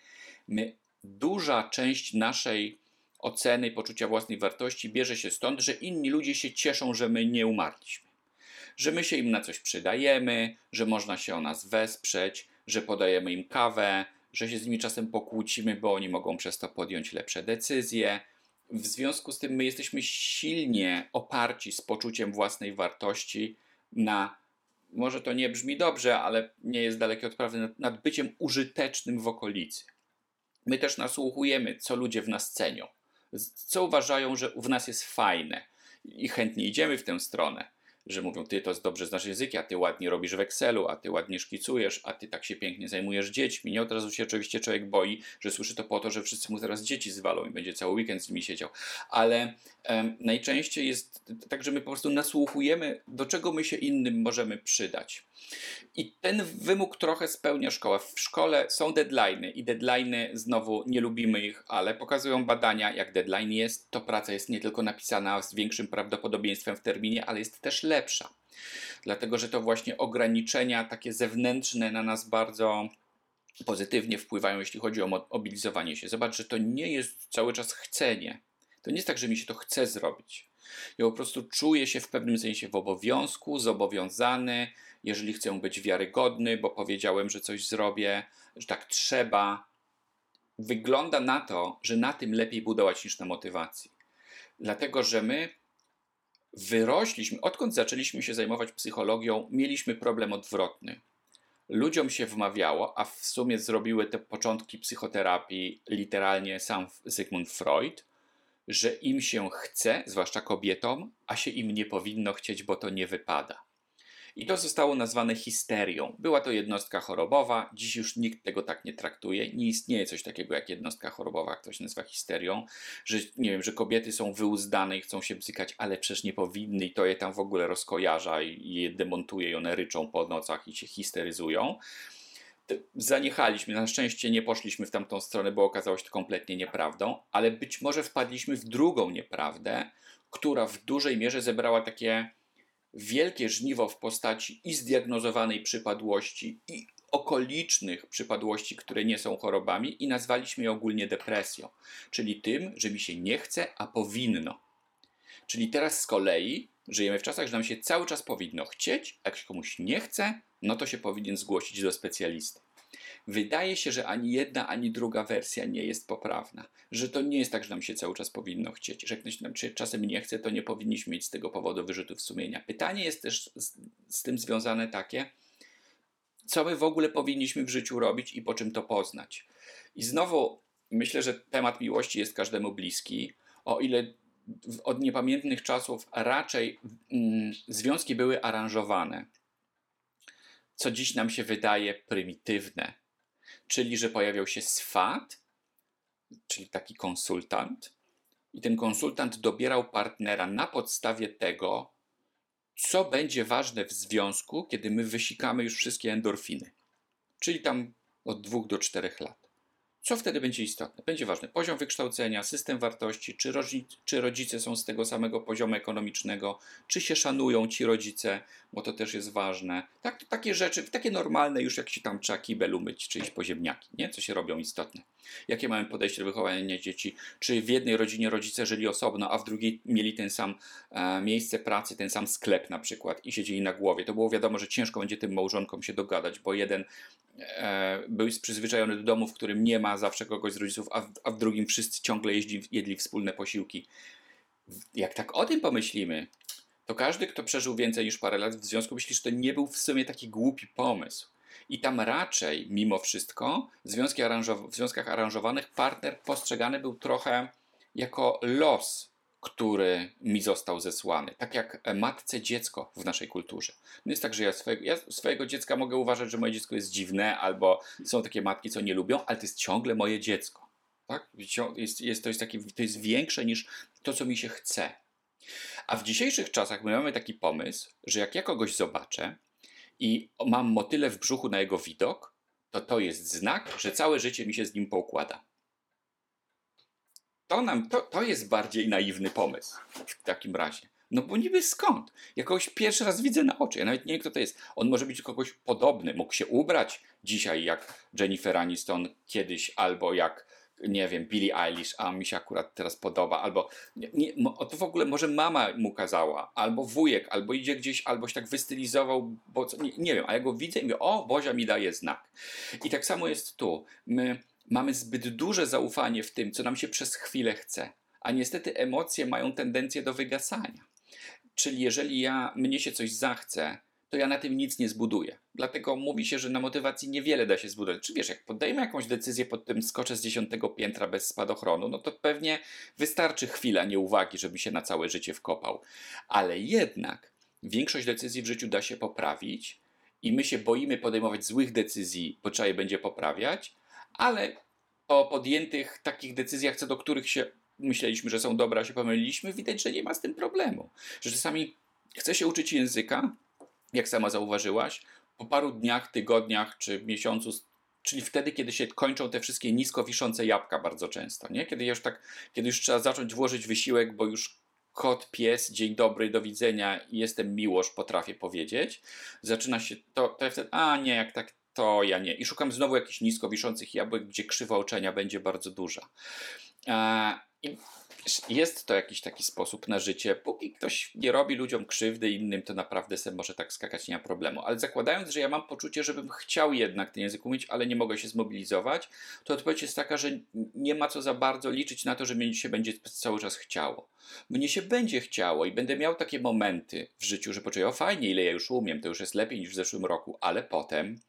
my, duża część naszej oceny poczucia własnej wartości bierze się stąd, że inni ludzie się cieszą, że my nie umarliśmy. Że my się im na coś przydajemy, że można się o nas wesprzeć, że podajemy im kawę, że się z nimi czasem pokłócimy, bo oni mogą przez to podjąć lepsze decyzje, w związku z tym my jesteśmy silnie oparci z poczuciem własnej wartości na, może to nie brzmi dobrze, ale nie jest dalekie od prawdy, nad, nad byciem użytecznym w okolicy. My też nasłuchujemy, co ludzie w nas cenią, co uważają, że w nas jest fajne i chętnie idziemy w tę stronę że mówią, ty to dobrze znasz języki, a ty ładnie robisz w Excelu, a ty ładnie szkicujesz, a ty tak się pięknie zajmujesz dziećmi. Nie od razu się oczywiście człowiek boi, że słyszy to po to, że wszyscy mu zaraz dzieci zwalą i będzie cały weekend z nimi siedział. Ale najczęściej jest tak, że my po prostu nasłuchujemy, do czego my się innym możemy przydać. I ten wymóg trochę spełnia szkoła. W szkole są deadlines i deadlines znowu nie lubimy ich, ale pokazują badania, jak deadline jest, to praca jest nie tylko napisana z większym prawdopodobieństwem w terminie, ale jest też lepsza. Dlatego, że to właśnie ograniczenia takie zewnętrzne na nas bardzo pozytywnie wpływają, jeśli chodzi o mobilizowanie się. Zobacz, że to nie jest cały czas chcenie. To nie jest tak, że mi się to chce zrobić. Ja po prostu czuję się w pewnym sensie w obowiązku, zobowiązany, jeżeli chcę być wiarygodny, bo powiedziałem, że coś zrobię, że tak trzeba. Wygląda na to, że na tym lepiej budować niż na motywacji. Dlatego, że my wyrośliśmy, odkąd zaczęliśmy się zajmować psychologią, mieliśmy problem odwrotny. Ludziom się wmawiało, a w sumie zrobiły te początki psychoterapii literalnie sam Sigmund Freud, że im się chce, zwłaszcza kobietom, a się im nie powinno chcieć, bo to nie wypada. I to zostało nazwane histerią. Była to jednostka chorobowa, dziś już nikt tego tak nie traktuje. Nie istnieje coś takiego jak jednostka chorobowa, ktoś nazywa? Histerią, że nie wiem, że kobiety są wyuzdane i chcą się bzykać, ale przecież nie powinny. I to je tam w ogóle rozkojarza i je demontuje i one ryczą po nocach i się histeryzują. Zaniechaliśmy. Na szczęście nie poszliśmy w tamtą stronę, bo okazało się to kompletnie nieprawdą, ale być może wpadliśmy w drugą nieprawdę, która w dużej mierze zebrała takie wielkie żniwo w postaci i zdiagnozowanej przypadłości, i okolicznych przypadłości, które nie są chorobami, i nazwaliśmy je ogólnie depresją, czyli tym, że mi się nie chce, a powinno. Czyli teraz z kolei żyjemy w czasach, że nam się cały czas powinno chcieć, a jak się komuś nie chce, no to się powinien zgłosić do specjalisty. Wydaje się, że ani jedna, ani druga wersja nie jest poprawna. Że to nie jest tak, że nam się cały czas powinno chcieć. Że ktoś nam czasem nie chce, to nie powinniśmy mieć z tego powodu wyrzutów sumienia. Pytanie jest też z, z tym związane takie, co my w ogóle powinniśmy w życiu robić i po czym to poznać. I znowu myślę, że temat miłości jest każdemu bliski, o ile od niepamiętnych czasów raczej mm, związki były aranżowane, co dziś nam się wydaje prymitywne czyli że pojawiał się swat, czyli taki konsultant, i ten konsultant dobierał partnera na podstawie tego, co będzie ważne w związku, kiedy my wysikamy już wszystkie endorfiny, czyli tam od dwóch do czterech lat. Co wtedy będzie istotne? Będzie ważny poziom wykształcenia, system wartości, czy, rodzice, czy rodzice są z tego samego poziomu ekonomicznego, czy się szanują ci rodzice, bo to też jest ważne. Tak, takie rzeczy, takie normalne już jak się tam trzeba kibel umyć, czy iść po ziemniaki, nie? co się robią istotne. Jakie mamy podejście do wychowania dzieci? Czy w jednej rodzinie rodzice żyli osobno, a w drugiej mieli ten sam e, miejsce pracy, ten sam sklep na przykład i siedzieli na głowie? To było wiadomo, że ciężko będzie tym małżonkom się dogadać, bo jeden e, był przyzwyczajony do domu, w którym nie ma zawsze kogoś z rodziców, a w, a w drugim wszyscy ciągle jeździ, jedli wspólne posiłki. Jak tak o tym pomyślimy, to każdy, kto przeżył więcej niż parę lat w związku, myśli, że to nie był w sumie taki głupi pomysł. I tam raczej, mimo wszystko, związki w związkach aranżowanych partner postrzegany był trochę jako los, który mi został zesłany. Tak jak matce dziecko w naszej kulturze. No jest tak, że ja swojego, ja swojego dziecka mogę uważać, że moje dziecko jest dziwne, albo są takie matki, co nie lubią, ale to jest ciągle moje dziecko. Tak? Jest, jest, to, jest takie, to jest większe niż to, co mi się chce. A w dzisiejszych czasach my mamy taki pomysł, że jak ja kogoś zobaczę i mam motyle w brzuchu na jego widok, to to jest znak, że całe życie mi się z nim poukłada. To, nam, to, to jest bardziej naiwny pomysł w takim razie. No bo niby skąd? Ja kogoś pierwszy raz widzę na oczy. Ja nawet nie wiem, kto to jest. On może być kogoś podobny. Mógł się ubrać dzisiaj jak Jennifer Aniston kiedyś, albo jak nie wiem, Billie Eilish, a mi się akurat teraz podoba, albo nie, nie, to w ogóle może mama mu kazała, albo wujek, albo idzie gdzieś, albo się tak wystylizował, bo co, nie, nie wiem, a ja go widzę i mówię, o, Bozia mi daje znak. I tak samo jest tu. My mamy zbyt duże zaufanie w tym, co nam się przez chwilę chce, a niestety emocje mają tendencję do wygasania. Czyli jeżeli ja, mnie się coś zachce, to ja na tym nic nie zbuduję. Dlatego mówi się, że na motywacji niewiele da się zbudować. Czy wiesz, jak podejmę jakąś decyzję pod tym skoczę z dziesiątego piętra bez spadochronu, no to pewnie wystarczy chwila nieuwagi, żeby się na całe życie wkopał. Ale jednak większość decyzji w życiu da się poprawić i my się boimy podejmować złych decyzji, bo trzeba je będzie poprawiać, ale o podjętych takich decyzjach, co do których się myśleliśmy, że są dobre, a się pomyliliśmy, widać, że nie ma z tym problemu. Że czasami chce się uczyć języka, jak sama zauważyłaś, po paru dniach, tygodniach czy miesiącu, czyli wtedy, kiedy się kończą te wszystkie nisko wiszące jabłka bardzo często, nie? Kiedy już tak, kiedy już trzeba zacząć włożyć wysiłek, bo już kot, pies, dzień dobry, do widzenia jestem miłość, potrafię powiedzieć. Zaczyna się to, to ja wtedy, a nie, jak tak, to ja nie. I szukam znowu jakichś nisko wiszących jabłek, gdzie krzywa oczenia będzie bardzo duża. I jest to jakiś taki sposób na życie. Póki ktoś nie robi ludziom krzywdy innym, to naprawdę sobie może tak skakać, nie ma problemu. Ale zakładając, że ja mam poczucie, żebym chciał jednak ten język umieć, ale nie mogę się zmobilizować, to odpowiedź jest taka, że nie ma co za bardzo liczyć na to, że mnie się będzie cały czas chciało. Mnie się będzie chciało i będę miał takie momenty w życiu, że poczuję, o fajnie, ile ja już umiem, to już jest lepiej niż w zeszłym roku, ale potem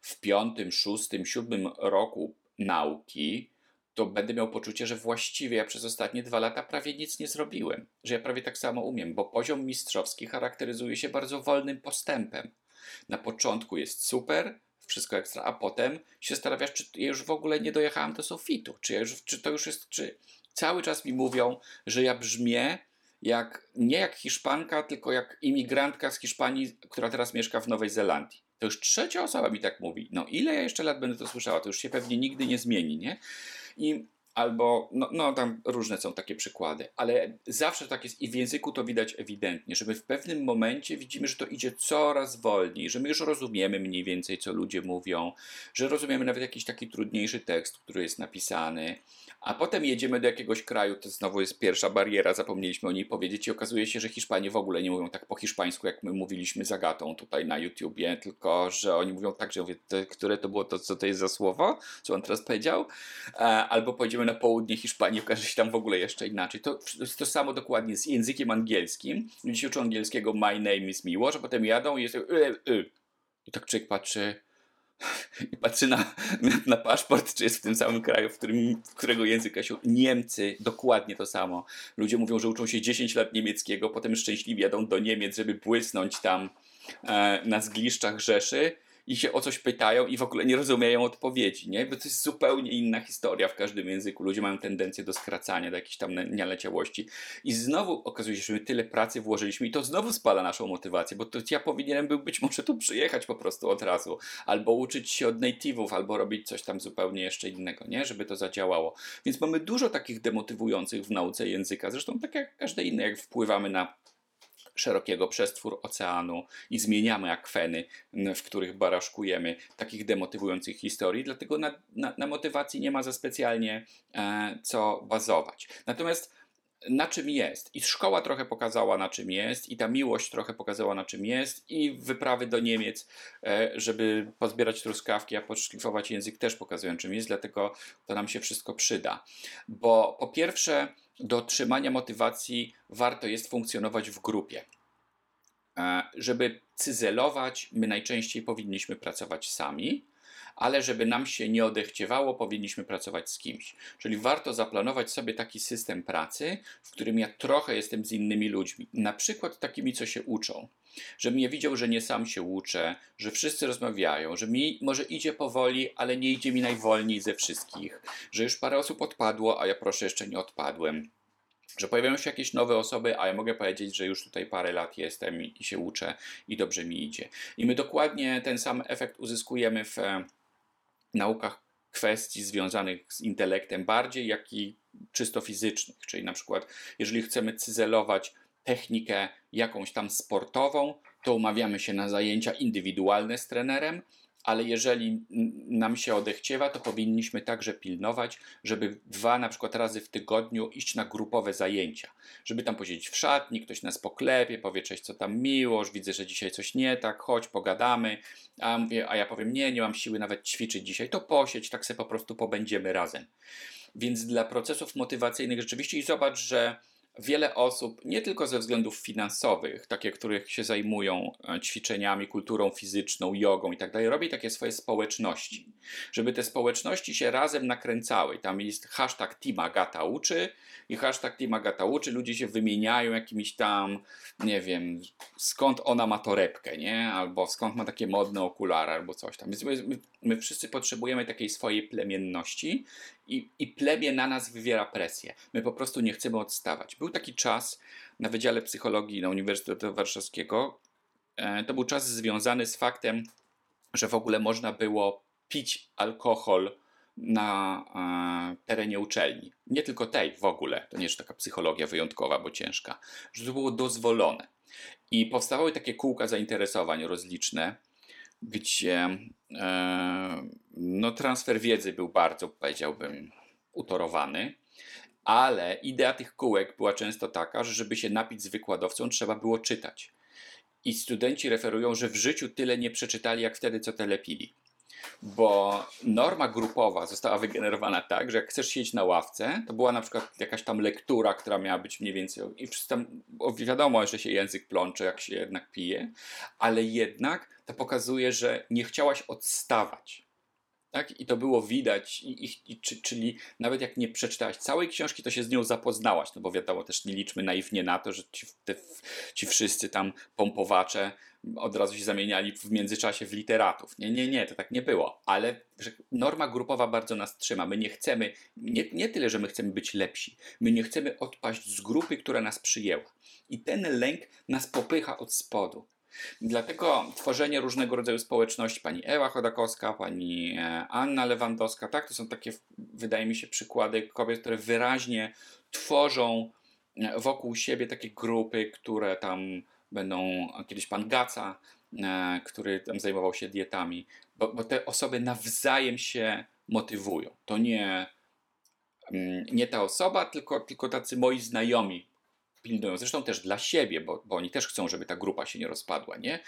w piątym, szóstym, siódmym roku nauki to będę miał poczucie, że właściwie ja przez ostatnie dwa lata prawie nic nie zrobiłem, że ja prawie tak samo umiem, bo poziom mistrzowski charakteryzuje się bardzo wolnym postępem. Na początku jest super, wszystko ekstra, a potem się zastanawiasz, czy ja już w ogóle nie dojechałem do sufitu, czy, ja już, czy to już jest, czy cały czas mi mówią, że ja brzmię jak, nie jak Hiszpanka, tylko jak imigrantka z Hiszpanii, która teraz mieszka w Nowej Zelandii. To już trzecia osoba mi tak mówi. No ile ja jeszcze lat będę to słyszała? To już się pewnie nigdy nie zmieni, nie? I albo, no, no tam różne są takie przykłady, ale zawsze tak jest i w języku to widać ewidentnie, że my w pewnym momencie widzimy, że to idzie coraz wolniej, że my już rozumiemy mniej więcej, co ludzie mówią, że rozumiemy nawet jakiś taki trudniejszy tekst, który jest napisany, a potem jedziemy do jakiegoś kraju, to znowu jest pierwsza bariera, zapomnieliśmy o niej powiedzieć i okazuje się, że Hiszpanie w ogóle nie mówią tak po hiszpańsku, jak my mówiliśmy z Agatą tutaj na YouTubie, tylko że oni mówią tak, że mówię, które to było to, co to jest za słowo, co on teraz powiedział, e, albo pojedziemy na południe Hiszpanii, okaże się tam w ogóle jeszcze inaczej. To jest to samo dokładnie z językiem angielskim. Ludzie uczą angielskiego my name is Miłosz, a potem jadą i jest y, y. I tak człowiek patrzy, i patrzy na, na, paszport, czy jest w tym samym kraju, w którym, którego języka się Niemcy, dokładnie to samo. Ludzie mówią, że uczą się 10 lat niemieckiego, potem szczęśliwie jadą do Niemiec, żeby błysnąć tam e, na zgliszczach Rzeszy i się o coś pytają i w ogóle nie rozumieją odpowiedzi, nie? Bo to jest zupełnie inna historia w każdym języku. Ludzie mają tendencję do skracania, do jakiejś tam nialeciałości. I znowu okazuje się, że my tyle pracy włożyliśmy i to znowu spala naszą motywację, bo to ja powinienem był być może tu przyjechać po prostu od razu, albo uczyć się od native'ów, albo robić coś tam zupełnie jeszcze innego, nie? Żeby to zadziałało. Więc mamy dużo takich demotywujących w nauce języka, zresztą tak jak każde inne, jak wpływamy na szerokiego przestwór oceanu i zmieniamy akweny, w których baraszkujemy, takich demotywujących historii, dlatego na, na, na motywacji nie ma za specjalnie e, co bazować. Natomiast na czym jest. I szkoła trochę pokazała, na czym jest, i ta miłość trochę pokazała, na czym jest, i wyprawy do Niemiec, e, żeby pozbierać truskawki, a podszlifować język, też pokazują, czym jest, dlatego to nam się wszystko przyda. Bo po pierwsze, do trzymania motywacji warto jest funkcjonować w grupie. E, żeby cyzelować, my najczęściej powinniśmy pracować sami, ale żeby nam się nie odechciewało, powinniśmy pracować z kimś. Czyli warto zaplanować sobie taki system pracy, w którym ja trochę jestem z innymi ludźmi, na przykład takimi, co się uczą. Żebym nie widział, że nie sam się uczę, że wszyscy rozmawiają, że mi może idzie powoli, ale nie idzie mi najwolniej ze wszystkich, że już parę osób odpadło, a ja proszę jeszcze nie odpadłem że pojawiają się jakieś nowe osoby, a ja mogę powiedzieć, że już tutaj parę lat jestem i, się uczę i dobrze mi idzie. I my dokładnie ten sam efekt uzyskujemy w naukach kwestii związanych z intelektem bardziej, jak i czysto fizycznych. Czyli na przykład, jeżeli chcemy cyzelować technikę jakąś tam sportową, to umawiamy się na zajęcia indywidualne z trenerem, ale jeżeli nam się odechciewa, to powinniśmy także pilnować, żeby dwa na przykład razy w tygodniu iść na grupowe zajęcia. Żeby tam posiedzieć w szatni, ktoś nas poklepie, powie cześć, co tam miłość, widzę, że dzisiaj coś nie tak, chodź, pogadamy. A, mówię, a ja powiem, nie, nie mam siły nawet ćwiczyć dzisiaj, to posiedź, tak sobie po prostu pobędziemy razem. Więc dla procesów motywacyjnych rzeczywiście i zobacz, że wiele osób, nie tylko ze względów finansowych, takie, których się zajmują e, ćwiczeniami, kulturą fizyczną, jogą i tak dalej, robi takie swoje społeczności. Żeby te społeczności się razem nakręcały. Tam jest hashtag Team Agata uczy i hashtag Team Agata uczy. Ludzie się wymieniają jakimiś tam, nie wiem, skąd ona ma torebkę, nie? Albo skąd ma takie modne okulary, albo coś tam. Więc my, my, my wszyscy potrzebujemy takiej swojej plemienności i, i plemię na nas wywiera presję. My po prostu nie chcemy odstawać. Był taki czas na Wydziale Psychologii na Uniwersytetu Warszawskiego. E, to był czas związany z faktem, że w ogóle można było pić alkohol na e, terenie uczelni. Nie tylko tej w ogóle, to nie jest taka psychologia wyjątkowa, bo ciężka, że to było dozwolone. I powstawały takie kółka zainteresowań rozliczne, gdzie e, no, transfer wiedzy był bardzo, powiedziałbym, utorowany, ale idea tych kółek była często taka, że żeby się napić z wykładowcą, trzeba było czytać. I studenci referują, że w życiu tyle nie przeczytali, jak wtedy, co telepili bo norma grupowa została wygenerowana tak, że jak chcesz siedzieć na ławce, to była na przykład jakaś tam lektura, która miała być mniej więcej, i tam, wiadomo, że się język plącze, jak się jednak pije, ale jednak to pokazuje, że nie chciałaś odstawać. Tak? I to było widać, i, i, i, czyli nawet jak nie przeczytałaś całej książki, to się z nią zapoznałaś, no bo wiadomo, też nie liczmy naiwnie na to, że ci, te, ci wszyscy tam pompowacze od razu się zamieniali w międzyczasie w literatów. Nie, nie, nie, to tak nie było. Ale norma grupowa bardzo nas trzyma. My nie chcemy, nie, nie tyle, że my chcemy być lepsi, my nie chcemy odpaść z grupy, która nas przyjęła. I ten lęk nas popycha od spodu. Dlatego tworzenie różnego rodzaju społeczności, pani Ewa Chodakowska, pani e, Anna Lewandowska, tak, to są takie, wydaje mi się, przykłady kobiet, które wyraźnie tworzą e, wokół siebie takie grupy, które tam będą, kiedyś pan Gaca, e, który tam zajmował się dietami, bo, bo te osoby nawzajem się motywują. To nie, mm, nie ta osoba, tylko, tylko tacy moi znajomi pilnują. Zresztą też dla siebie, bo, bo oni też chcą, żeby ta grupa się nie rozpadła, nie?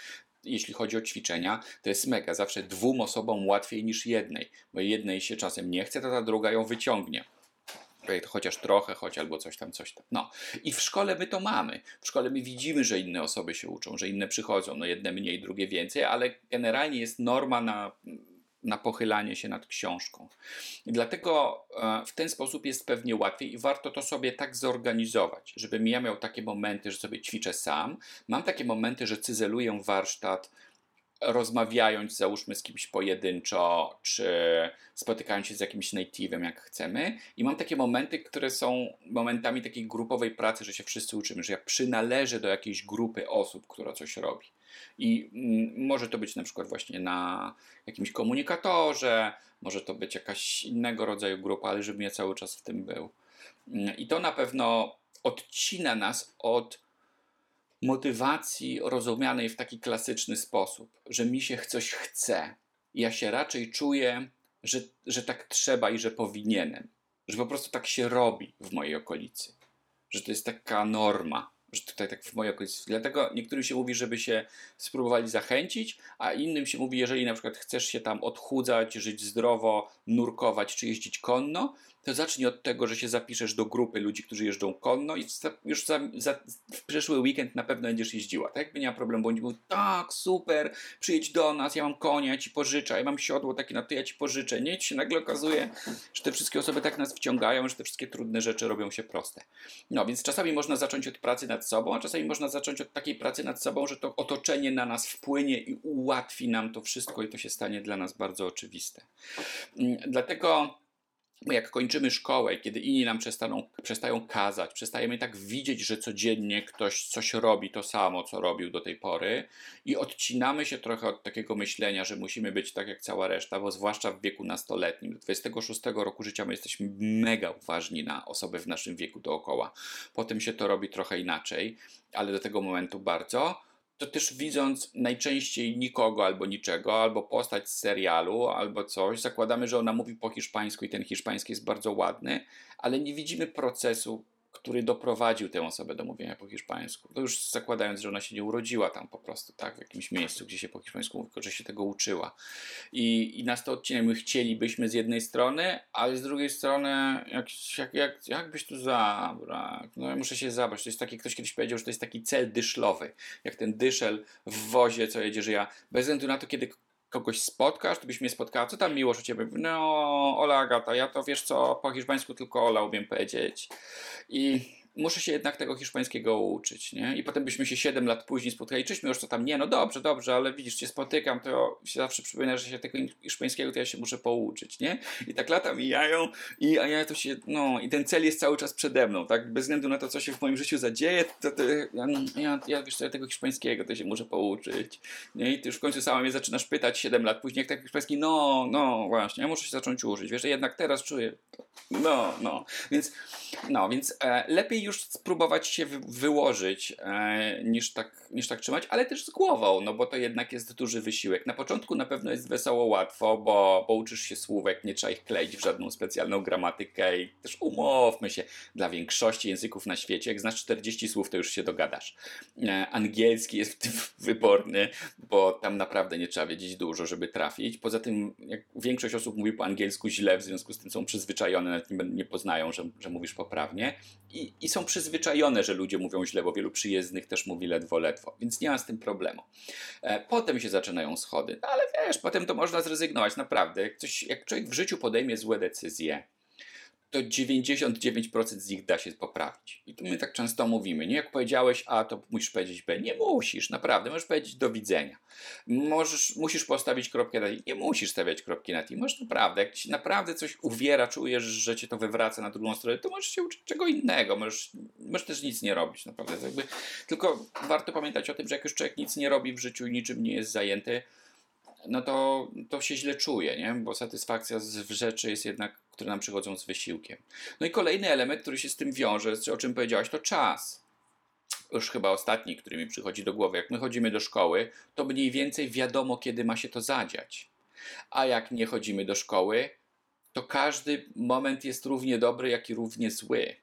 Jeśli chodzi o ćwiczenia, to jest mega. Zawsze dwóm osobom łatwiej niż jednej, bo jednej się czasem nie chce, to ta druga ją wyciągnie chociaż trochę, choć albo coś tam, coś tam. No. I w szkole my to mamy. W szkole my widzimy, że inne osoby się uczą, że inne przychodzą, no jedne mniej, drugie więcej, ale generalnie jest norma na na pochylanie się nad książką. I dlatego e, w ten sposób jest pewnie łatwiej i warto to sobie tak zorganizować, żebym ja miał takie momenty, że sobie ćwiczę sam. Mam takie momenty, że cyzeluję warsztat, rozmawiając, załóżmy z kimś pojedynczo, czy spotykając się z jakimś native'em, jak chcemy. I mam takie momenty, które są momentami takiej grupowej pracy, że się wszyscy uczymy, że ja przynależę do jakiejś grupy osób, która coś robi. I mm, może to być na przykład właśnie na jakimś komunikatorze, może to być jakaś innego rodzaju grupa, ale żebym ja cały czas w tym był. Mm, I to na pewno odcina nas od motywacji rozumianej w taki klasyczny sposób, że mi się coś chce. Ja się raczej czuję, że, że tak trzeba i że powinienem, że po prostu tak się robi w mojej okolicy, że to jest taka norma że tutaj tak w mojej okolicy. Dlatego niektórym się mówi, żeby się spróbowali zachęcić, a innym się mówi, jeżeli na przykład chcesz się tam odchudzać, żyć zdrowo, nurkować czy jeździć konno, to to zacznij od tego, że się zapiszesz do grupy ludzi, którzy jeżdżą konno i już za, za, w przyszły weekend na pewno będziesz jeździła. Tak jakby nie ma problemu, bo oni mówią, tak, super, przyjedź do nas, ja mam konia, ja ci pożyczę, ja mam siodło takie na to, ja ci pożyczę. Nie, ci się nagle okazuje, że te wszystkie osoby tak nas wciągają, że te wszystkie trudne rzeczy robią się proste. No, więc czasami można zacząć od pracy nad sobą, a czasami można zacząć od takiej pracy nad sobą, że to otoczenie na nas wpłynie i ułatwi nam to wszystko i to się stanie dla nas bardzo oczywiste. Mm, dlatego jak kończymy szkołę, kiedy inni nam przestaną, przestają kazać, przestajemy tak widzieć, że codziennie ktoś coś robi to samo, co robił do tej pory i odcinamy się trochę od takiego myślenia, że musimy być tak jak cała reszta, bo zwłaszcza w wieku nastoletnim, do 26 roku życia my jesteśmy mega uważni na osoby w naszym wieku dookoła. Potem się to robi trochę inaczej, ale do tego momentu bardzo to też widząc najczęściej nikogo albo niczego, albo postać z serialu, albo coś, zakładamy, że ona mówi po hiszpańsku i ten hiszpański jest bardzo ładny, ale nie widzimy procesu który doprowadził tę osobę do mówienia po hiszpańsku. To już zakładając, że ona się nie urodziła tam po prostu, tak, w jakimś miejscu, gdzie się po hiszpańsku mówi, tylko że się tego uczyła. I, i nas to odcinek my chcielibyśmy z jednej strony, ale z drugiej strony, jak, jak, jak, jak byś tu zabrał? No ja muszę się zabrać. To jest taki, ktoś kiedyś powiedział, że to jest taki cel dyszlowy, jak ten dyszel w wozie, co jedzie, że ja bez względu na to, kiedy kogoś spotkasz, to byś mnie spotkała, co tam miłość u ciebie? No, Ola Agata, ja to wiesz co, po hiszpańsku tylko Ola umiem powiedzieć. I muszę się jednak tego hiszpańskiego uczyć, nie? I potem byśmy się 7 lat później spotkali, czyśmy już co tam, nie, no dobrze, dobrze, ale widzisz, cię spotykam, to się zawsze przypomina, że się tego hiszpańskiego to ja się muszę pouczyć, nie? I tak lata mijają i a ja to się, no, i ten cel jest cały czas przede mną, tak? Bez względu na to, co się w moim życiu zadzieje, to, to ja, ja, ja, wiesz co, ja tego hiszpańskiego to się muszę pouczyć, nie? I ty już w końcu sama mnie zaczynasz pytać 7 lat później, jak tak hiszpański, no, no, właśnie, ja muszę się zacząć uczyć, wiesz, że jednak teraz czuję, no, no, więc, no, więc e, lepiej już spróbować się wyłożyć e, niż, tak, niż tak trzymać, ale też z głową, no bo to jednak jest duży wysiłek. Na początku na pewno jest wesoło łatwo, bo, bo uczysz się słówek, nie trzeba ich kleić w żadną specjalną gramatykę i też umówmy się, dla większości języków na świecie, jak znasz 40 słów, to już się dogadasz. E, angielski jest w tym wyborny, bo tam naprawdę nie trzeba wiedzieć dużo, żeby trafić. Poza tym, jak większość osób mówi po angielsku źle, w związku z tym są przyzwyczajone, nawet nie, nie poznają, że, że mówisz poprawnie i, i są przyzwyczajone, że ludzie mówią źle, bo wielu przyjezdnych też mówi ledwo, ledwo, więc nie ma z tym problemu. E, potem się zaczynają schody, no ale wiesz, potem to można zrezygnować, naprawdę. Jak, coś, jak człowiek w życiu podejmie złe decyzje, to 99% z nich da się poprawić. I to my tak często mówimy, nie? Jak powiedziałeś A, to musisz powiedzieć B. Nie musisz, naprawdę. Możesz powiedzieć do widzenia. Możesz, musisz postawić kropkę na i. Nie musisz stawiać kropki na i. Możesz naprawdę, jak ci naprawdę coś uwiera, czujesz, że cię to wywraca na drugą stronę, to możesz się uczyć czego innego. Możesz, możesz też nic nie robić, naprawdę. Jakby, tylko warto pamiętać o tym, że jak już człowiek nic nie robi w życiu i niczym nie jest zajęty, no to, to się źle czuje, nie? bo satysfakcja z rzeczy jest jednak, które nam przychodzą z wysiłkiem. No i kolejny element, który się z tym wiąże, o czym powiedziałaś, to czas. Już chyba ostatni, który mi przychodzi do głowy. Jak my chodzimy do szkoły, to mniej więcej wiadomo, kiedy ma się to zadziać. A jak nie chodzimy do szkoły, to każdy moment jest równie dobry, jak i równie zły.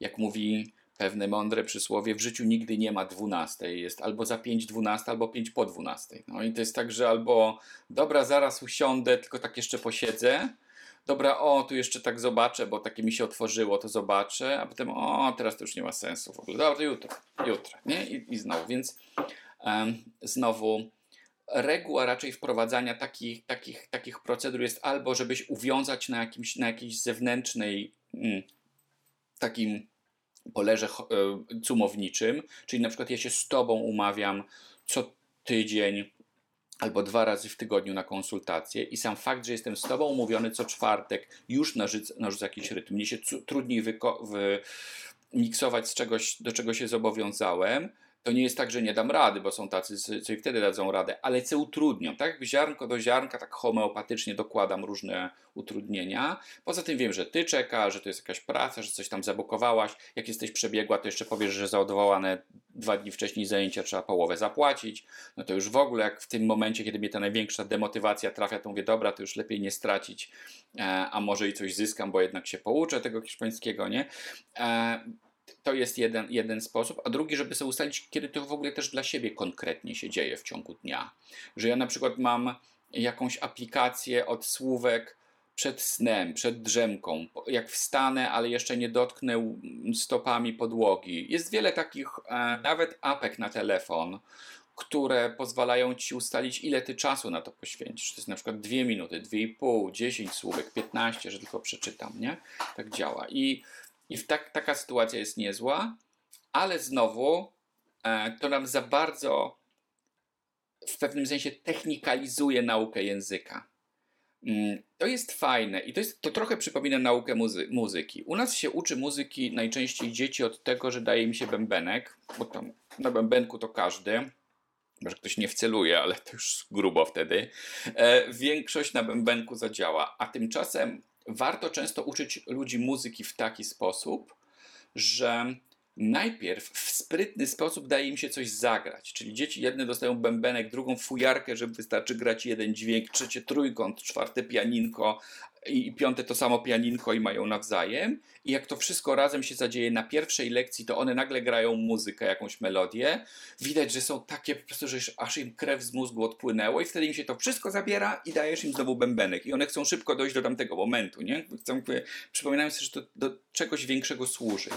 Jak mówi pewne mądre przysłowie, w życiu nigdy nie ma dwunastej, jest albo za pięć dwunasta, albo pięć po dwunastej. No i to jest tak, że albo dobra, zaraz usiądę, tylko tak jeszcze posiedzę, dobra, o, tu jeszcze tak zobaczę, bo takie mi się otworzyło, to zobaczę, a potem, o, teraz to już nie ma sensu w ogóle, dobra, jutro, jutro, nie? I, i znowu, więc um, znowu reguła raczej wprowadzania takich, takich, takich procedur jest albo, żebyś uwiązać na, jakimś, na jakiejś zewnętrznej mm, takim polerze e, cumowniczym, czyli na przykład ja się z Tobą umawiam co tydzień albo dwa razy w tygodniu na konsultację i sam fakt, że jestem z Tobą umówiony co czwartek już narzuca, jakiś rytm. Mnie się trudniej miksować z czegoś, do czego się zobowiązałem, to nie jest tak, że nie dam rady, bo są tacy, co i wtedy dadzą radę, ale co utrudnią, tak? Ziarnko do ziarnka, tak homeopatycznie dokładam różne utrudnienia. Poza tym wiem, że ty czeka, że to jest jakaś praca, że coś tam zabokowałaś. Jak jesteś przebiegła, to jeszcze powiesz, że za odwołane dwa dni wcześniej zajęcia trzeba połowę zapłacić. No to już w ogóle, jak w tym momencie, kiedy mnie ta największa demotywacja trafia, to mówię, dobra, to już lepiej nie stracić, e, a może i coś zyskam, bo jednak się pouczę tego hiszpańskiego, nie? To jest jeden, jeden sposób, a drugi, żeby sobie ustalić, kiedy to w ogóle też dla siebie konkretnie się dzieje w ciągu dnia. Że ja na przykład mam jakąś aplikację od słówek przed snem, przed drzemką, jak wstanę, ale jeszcze nie dotknę stopami podłogi. Jest wiele takich, e, nawet apek na telefon, które pozwalają ci ustalić, ile ty czasu na to poświęcisz. To jest na przykład 2 minuty, 2,5, 10 słówek, 15, że tylko przeczytam, nie? Tak działa. I, i tak, taka sytuacja jest niezła, ale znowu e, to nam za bardzo w pewnym sensie technikalizuje naukę języka. Mm, to jest fajne i to, jest, to trochę przypomina naukę muzy muzyki. U nas się uczy muzyki najczęściej dzieci od tego, że daje im się bębenek, bo tam na bębenku to każdy, może ktoś nie wceluje, ale to już grubo wtedy. E, większość na bębenku zadziała, a tymczasem warto często uczyć ludzi muzyki w taki sposób, że najpierw w sprytny sposób daje im się coś zagrać. Czyli dzieci jedne dostają bębenek, drugą fujarkę, że wystarczy grać jeden dźwięk, trzecie trójkąt, czwarte pianinko, i piąte to samo pianinko i mają nawzajem. I jak to wszystko razem się zadzieje na pierwszej lekcji, to one nagle grają muzykę, jakąś melodię. Widać, że są takie po prostu, że aż im krew z mózgu odpłynęło i wtedy im się to wszystko zabiera i dajesz im znowu bębenek. I one chcą szybko dojść do tamtego momentu, nie? Chcą, przypominają sobie, że to do czegoś większego służy.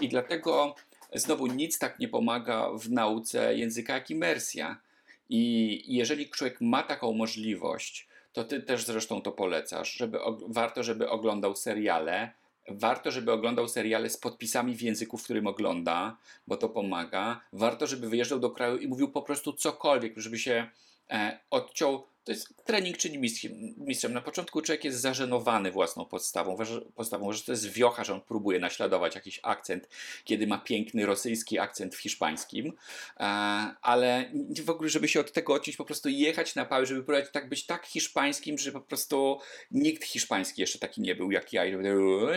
I dlatego znowu nic tak nie pomaga w nauce języka jak imersja. I jeżeli człowiek ma taką możliwość, to ty też zresztą to polecasz, żeby warto, żeby oglądał seriale. Warto, żeby oglądał seriale z podpisami w języku, w którym ogląda, bo to pomaga. Warto, żeby wyjeżdżał do kraju i mówił po prostu cokolwiek, żeby się e, odciął to jest trening czyni mistrzem. Na początku człowiek jest zażenowany własną podstawą, postawą, że to jest wiocha, że on próbuje naśladować jakiś akcent, kiedy ma piękny rosyjski akcent w hiszpańskim, e, ale w ogóle, żeby się od tego odciąć, po prostu jechać na pałę, żeby próbować tak być tak hiszpańskim, że po prostu nikt hiszpański jeszcze taki nie był jak ja,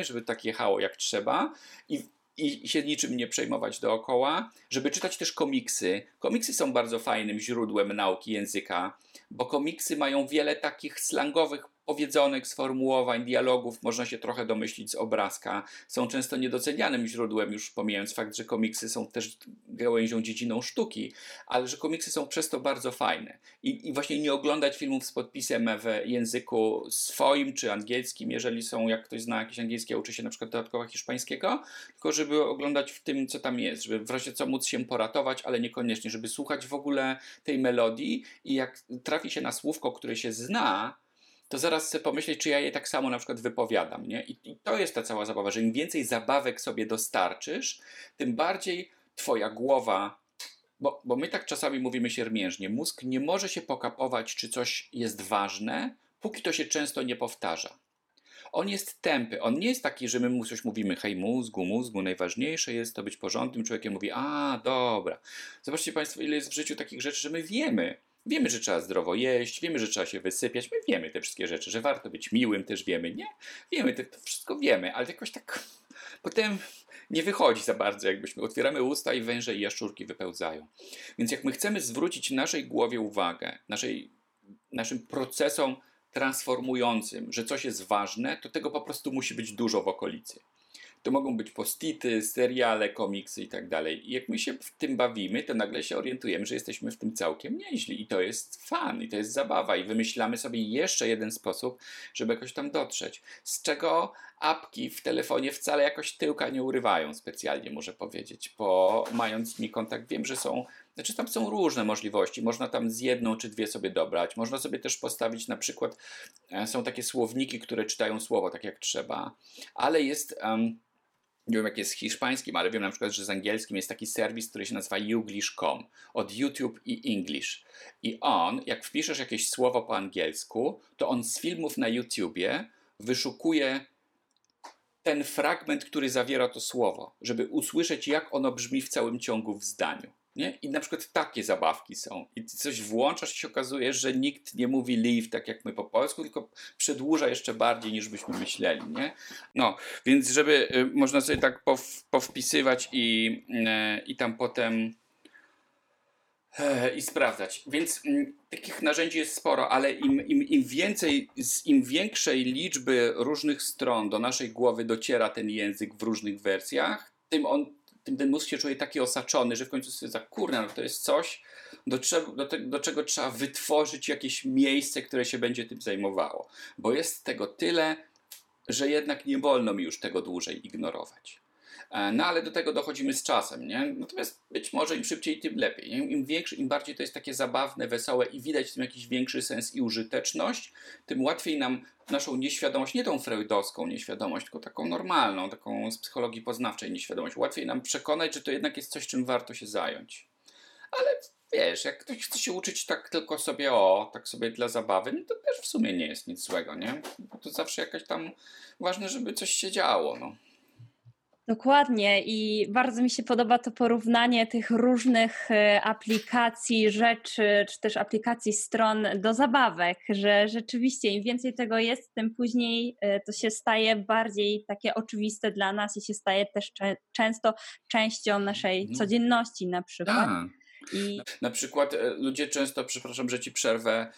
żeby tak jechało jak trzeba. I i się niczym nie przejmować dookoła, żeby czytać też komiksy. Komiksy są bardzo fajnym źródłem nauki języka, bo komiksy mają wiele takich slangowych powiedzonych sformułowań, dialogów można się trochę domyślić z obrazka. Są często niedocenianym źródłem, już pomijając fakt, że komiksy są też gałęzią dziedziną sztuki, ale że komiksy są przez to bardzo fajne. I, i właśnie nie oglądać filmów z podpisem w języku swoim czy angielskim, jeżeli są, jak ktoś zna jakiś angielski, a uczy się na przykład dodatkowo hiszpańskiego, tylko żeby oglądać w tym, co tam jest, żeby w razie co móc się poratować, ale niekoniecznie, żeby słuchać w ogóle tej melodii i jak trafi się na słówko, które się zna, to zaraz chcę pomyśleć, czy ja je tak samo na przykład wypowiadam. Nie? I, I, to jest ta cała zabawa, że im więcej zabawek sobie dostarczysz, tym bardziej twoja głowa, bo, bo my tak czasami mówimy siermiężnie, mózg nie może się pokapować, czy coś jest ważne, póki to się często nie powtarza. On jest tępy, on nie jest taki, że my mu coś mówimy, hej mózgu, mózgu, najważniejsze jest to być porządnym człowiekiem, mówi, a dobra. Zobaczcie Państwo, ile jest w życiu takich rzeczy, że my wiemy, Wiemy, że trzeba zdrowo jeść, wiemy, że trzeba się wysypiać, my wiemy te wszystkie rzeczy, że warto być miłym, też wiemy, nie? Wiemy, to wszystko wiemy, ale jakoś tak potem nie wychodzi za bardzo, jakbyśmy otwieramy usta i węże i jaszczurki wypełzają. Więc jak my chcemy zwrócić naszej głowie uwagę, naszej, naszym procesom transformującym, że coś jest ważne, to tego po prostu musi być dużo w okolicy. To mogą być postity, seriale, komiksy i tak dalej. I jak my się w tym bawimy, to nagle się orientujemy, że jesteśmy w tym całkiem nieźli. I to jest fan, i to jest zabawa. I wymyślamy sobie jeszcze jeden sposób, żeby jakoś tam dotrzeć. Z czego apki w telefonie wcale jakoś tyłka nie urywają specjalnie, muszę powiedzieć, bo mając z nimi kontakt, wiem, że są znaczy tam są różne możliwości. Można tam z jedną czy dwie sobie dobrać. Można sobie też postawić na przykład, e, są takie słowniki, które czytają słowo tak jak trzeba, ale jest um, nie wiem jak jest z hiszpańskim, ale wiem na przykład, że z angielskim jest taki serwis, który się nazywa youglish.com od YouTube i English. I on, jak wpiszesz jakieś słowo po angielsku, to on z filmów na YouTubie wyszukuje ten fragment, który zawiera to słowo, żeby usłyszeć, jak ono brzmi w całym ciągu w zdaniu. Nie? I na przykład takie zabawki są. I coś włączasz i się okazuje, że nikt nie mówi leave tak jak my po polsku, tylko przedłuża jeszcze bardziej niż byśmy myśleli. Nie? No, więc żeby y, można sobie tak pow, powpisywać i, y, i tam potem e, i sprawdzać. Więc mm, takich narzędzi jest sporo, ale im, im, im więcej, z im większej liczby różnych stron do naszej głowy dociera ten język w różnych wersjach, tym on tym ten mózg się czuje taki osaczony, że w końcu stwierdza, kurna, no to jest coś, do, do, te, do czego trzeba wytworzyć jakieś miejsce, które się będzie tym zajmowało. Bo jest tego tyle, że jednak nie wolno mi już tego dłużej ignorować. E, no ale do tego dochodzimy z czasem, nie? Natomiast być może im szybciej, tym lepiej. Nie? Im większy, im bardziej to jest takie zabawne, wesołe i widać w tym jakiś większy sens i użyteczność, tym łatwiej nam naszą nieświadomość, nie tą freudowską nieświadomość, tylko taką normalną, taką z psychologii poznawczej nieświadomość, łatwiej nam przekonać, że to jednak jest coś, czym warto się zająć. Ale wiesz, jak ktoś chce się uczyć tak tylko sobie o, tak sobie dla zabawy, no to też w sumie nie jest nic złego, nie? Bo to zawsze jakaś tam ważne, żeby coś się działo, no. Dokładnie i bardzo mi się podoba to porównanie tych różnych e, aplikacji, rzeczy, czy też aplikacji stron do zabawek, że rzeczywiście im więcej tego jest, tym później e, to się staje bardziej takie oczywiste dla nas i się staje też często częścią naszej no. codzienności na przykład. I... Na przykład e, ludzie często, przepraszam, że ci przerwę,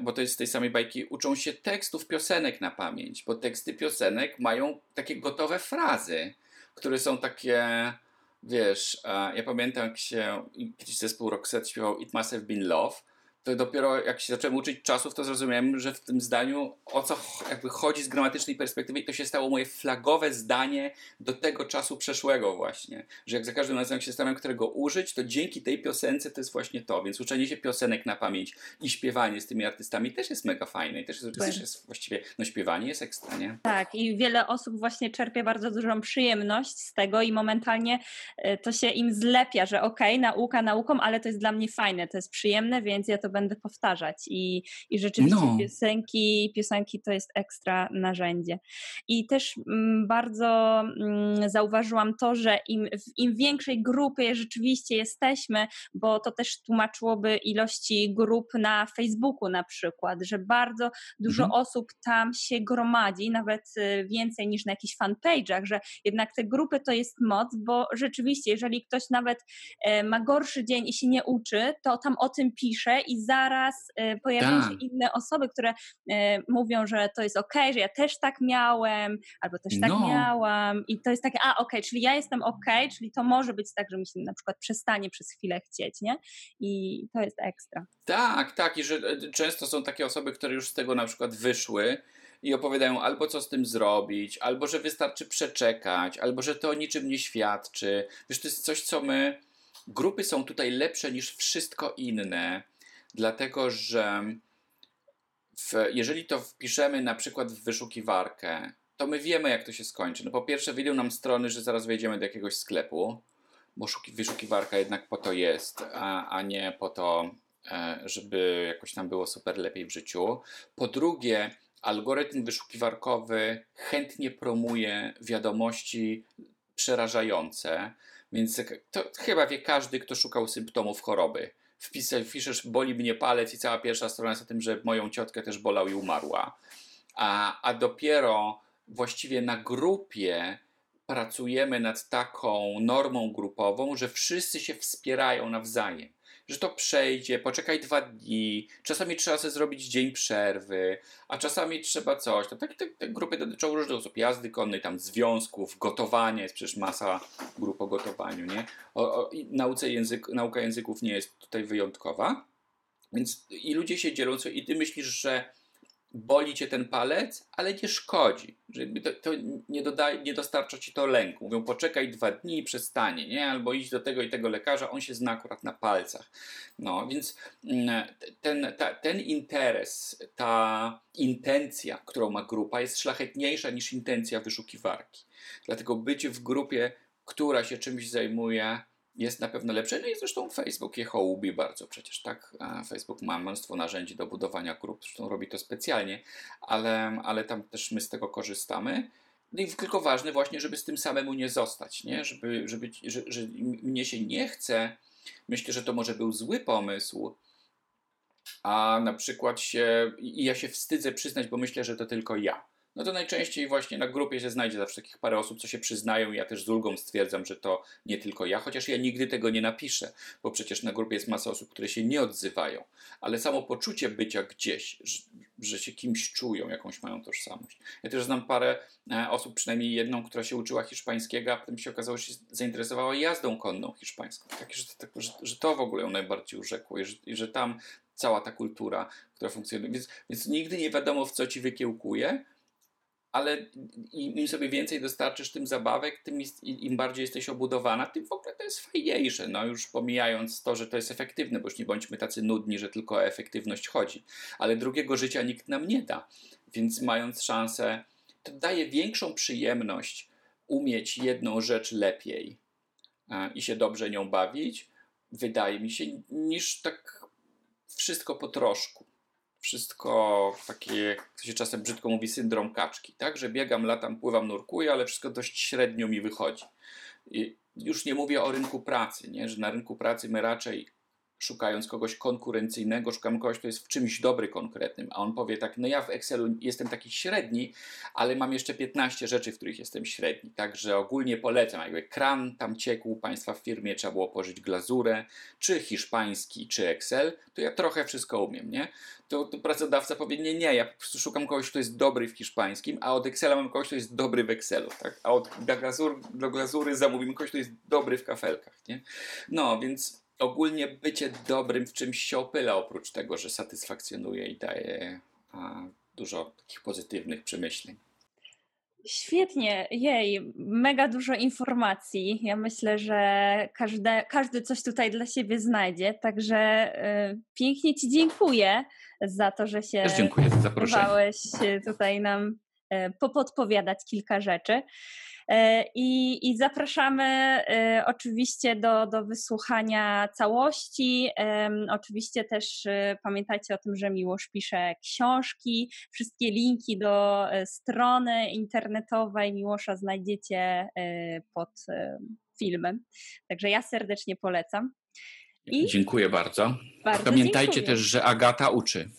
bo to jest z tej samej bajki, uczą się tekstów piosenek na pamięć, bo teksty piosenek mają takie gotowe frazy które są takie, wiesz, ja pamiętam jak się kiedyś zespół Roxette śpiewał It Must Have Been Love, to dopiero jak się zacząłem uczyć czasów, to zrozumiałem, że w tym zdaniu o co jakby chodzi z gramatycznej perspektywy i to się stało moje flagowe zdanie do tego czasu przeszłego właśnie. Że jak za każdym razem się staram którego użyć, to dzięki tej piosence to jest właśnie to. Więc uczenie się piosenek na pamięć i śpiewanie z tymi artystami też jest mega fajne i też jest, też jest właściwie, no śpiewanie jest ekstra, nie? Tak i wiele osób właśnie czerpie bardzo dużą przyjemność z tego i momentalnie e, to się im zlepia, że okej, okay, nauka nauką, ale to jest dla mnie fajne, to jest przyjemne, więc ja to będę powtarzać i, i rzeczywiście no. piosenki, piosenki to jest ekstra narzędzie. I też mm, bardzo mm, zauważyłam to, że im, w im większej grupie rzeczywiście jesteśmy, bo to też tłumaczyłoby ilości grup na Facebooku na przykład, że bardzo dużo mhm. osób tam się gromadzi, nawet y, więcej niż na jakichś fanpage'ach, że jednak te grupy to jest moc, bo rzeczywiście, jeżeli ktoś nawet e, ma gorszy dzień i się nie uczy, to tam o tym pisze i zaraz e, pojawiają się tak. inne osoby, które e, mówią, że to jest ok, że ja też tak miałem, albo też tak no. miałam i to jest takie, a ok, czyli ja jestem ok, czyli to może być tak, że mi się na przykład przestanie przez chwilę chcieć, nie? I to jest ekstra. Tak, tak i że często są takie osoby, które już z tego na przykład wyszły, i opowiadają albo co z tym zrobić, albo że wystarczy przeczekać, albo że to o niczym nie świadczy. Wiesz, to jest coś, co my. Grupy są tutaj lepsze niż wszystko inne, dlatego że w, jeżeli to wpiszemy na przykład w wyszukiwarkę, to my wiemy, jak to się skończy. No po pierwsze, wyjdą nam strony, że zaraz wejdziemy do jakiegoś sklepu, bo wyszukiwarka jednak po to jest, a, a nie po to, e, żeby jakoś nam było super lepiej w życiu. Po drugie, algorytm wyszukiwarkowy chętnie promuje wiadomości przerażające, więc to chyba wie każdy, kto szukał symptomów choroby. Wpiszesz, boli mnie palec i cała pierwsza strona jest o tym, że moją ciotkę też bolał i umarła. A, a dopiero właściwie na grupie pracujemy nad taką normą grupową, że wszyscy się wspierają nawzajem że to przejdzie, poczekaj dwa dni, czasami trzeba sobie zrobić dzień przerwy, a czasami trzeba coś. Takie te, te grupy dotyczą różnych osób, jazdy konnej, tam związków, gotowania, jest przecież masa grup o gotowaniu, nie? O, o, nauce język, nauka języków nie jest tutaj wyjątkowa, więc i ludzie się dzielą, i ty myślisz, że boli cię ten palec, ale nie szkodzi. Że to, to nie, dodaje, nie dostarcza ci to lęku. Mówią, poczekaj dwa dni i przestanie, nie? Albo idź do tego i tego lekarza, on się zna akurat na palcach. No, więc mm, ten, ta, ten interes, ta intencja, którą ma grupa, jest szlachetniejsza niż intencja wyszukiwarki. Dlatego bycie w grupie, która się czymś zajmuje, jest na pewno lepsze. No i zresztą Facebook je hołubi bardzo przecież, tak? Facebook ma mnóstwo narzędzi do budowania grup, zresztą robi to specjalnie, ale, ale tam też my z tego korzystamy. No i tylko ważne właśnie, żeby z tym samemu nie zostać, nie? Żeby, żeby, że, że mnie się nie chce, myślę, że to może był zły pomysł, a na przykład się, i ja się wstydzę przyznać, bo myślę, że to tylko ja no to najczęściej właśnie na grupie się znajdzie zawsze takich parę osób, co się przyznają. Ja też z ulgą stwierdzam, że to nie tylko ja, chociaż ja nigdy tego nie napiszę, bo przecież na grupie jest masa osób, które się nie odzywają. Ale samo poczucie bycia gdzieś, że, że się kimś czują, jakąś mają tożsamość. Ja też znam parę e, osób, przynajmniej jedną, która się uczyła hiszpańskiego, a potem się okazało, że się zainteresowała jazdą konną hiszpańską. Tak, że, że, że to w ogóle ją najbardziej urzekło i że, i że tam cała ta kultura, która funkcjonuje. Więc, więc nigdy nie wiadomo, w co ci wykiełkuje, ale im sobie więcej dostarczysz tym zabawek, tym im bardziej jesteś obudowana, tym w ogóle to jest fajniejsze. No już pomijając to, że to jest efektywne, bo już nie bądźmy tacy nudni, że tylko o efektywność chodzi. Ale drugiego życia nikt nam nie da. Więc mając szansę, to daje większą przyjemność umieć jedną rzecz lepiej i się dobrze nią bawić, wydaje mi się, niż tak wszystko po troszku. Wszystko takie, jak się czasem brzydko mówi, syndrom kaczki, tak? Że biegam, latam, pływam, nurkuję, ale wszystko dość średnio mi wychodzi. I już nie mówię o rynku pracy, nie? że na rynku pracy my raczej szukając kogoś konkurencyjnego, szukamy kogoś, kto jest w czymś dobry konkretnym, a on powie tak, no ja w Excelu jestem taki średni, ale mam jeszcze 15 rzeczy, w których jestem średni, także ogólnie polecam, jakby kran tam ciekł Państwa w firmie, trzeba było pożyć glazurę, czy hiszpański, czy Excel, to ja trochę wszystko umiem, nie? To, to pracodawca powie, nie, nie, ja po prostu szukam kogoś, kto jest dobry w hiszpańskim, a od Excela mam kogoś, kto jest dobry w Excelu, tak? A od do, glazur, do glazury zamówimy kogoś, kto jest dobry w kafelkach, nie? No, więc ogólnie bycie dobrym w czymś się opyla, oprócz tego, że satysfakcjonuje i daje a, dużo takich pozytywnych przemyśleń. Świetnie, jej, mega dużo informacji. Ja myślę, że każde, każdy coś tutaj dla siebie znajdzie, także y, pięknie Ci dziękuję za to, że się Też dziękuję za zaproszenie. tutaj nam y, popodpowiadać kilka rzeczy. E, I, i zapraszamy e, oczywiście do, do wysłuchania całości. Oczywiście też e, pamiętajcie o tym, że Miłosz pisze książki. Wszystkie linki do strony internetowej Miłosza znajdziecie pod filmem. Także ja serdecznie polecam. I Dziękuję bardzo. bardzo Pamiętajcie dziękuję. też, że Agata uczy.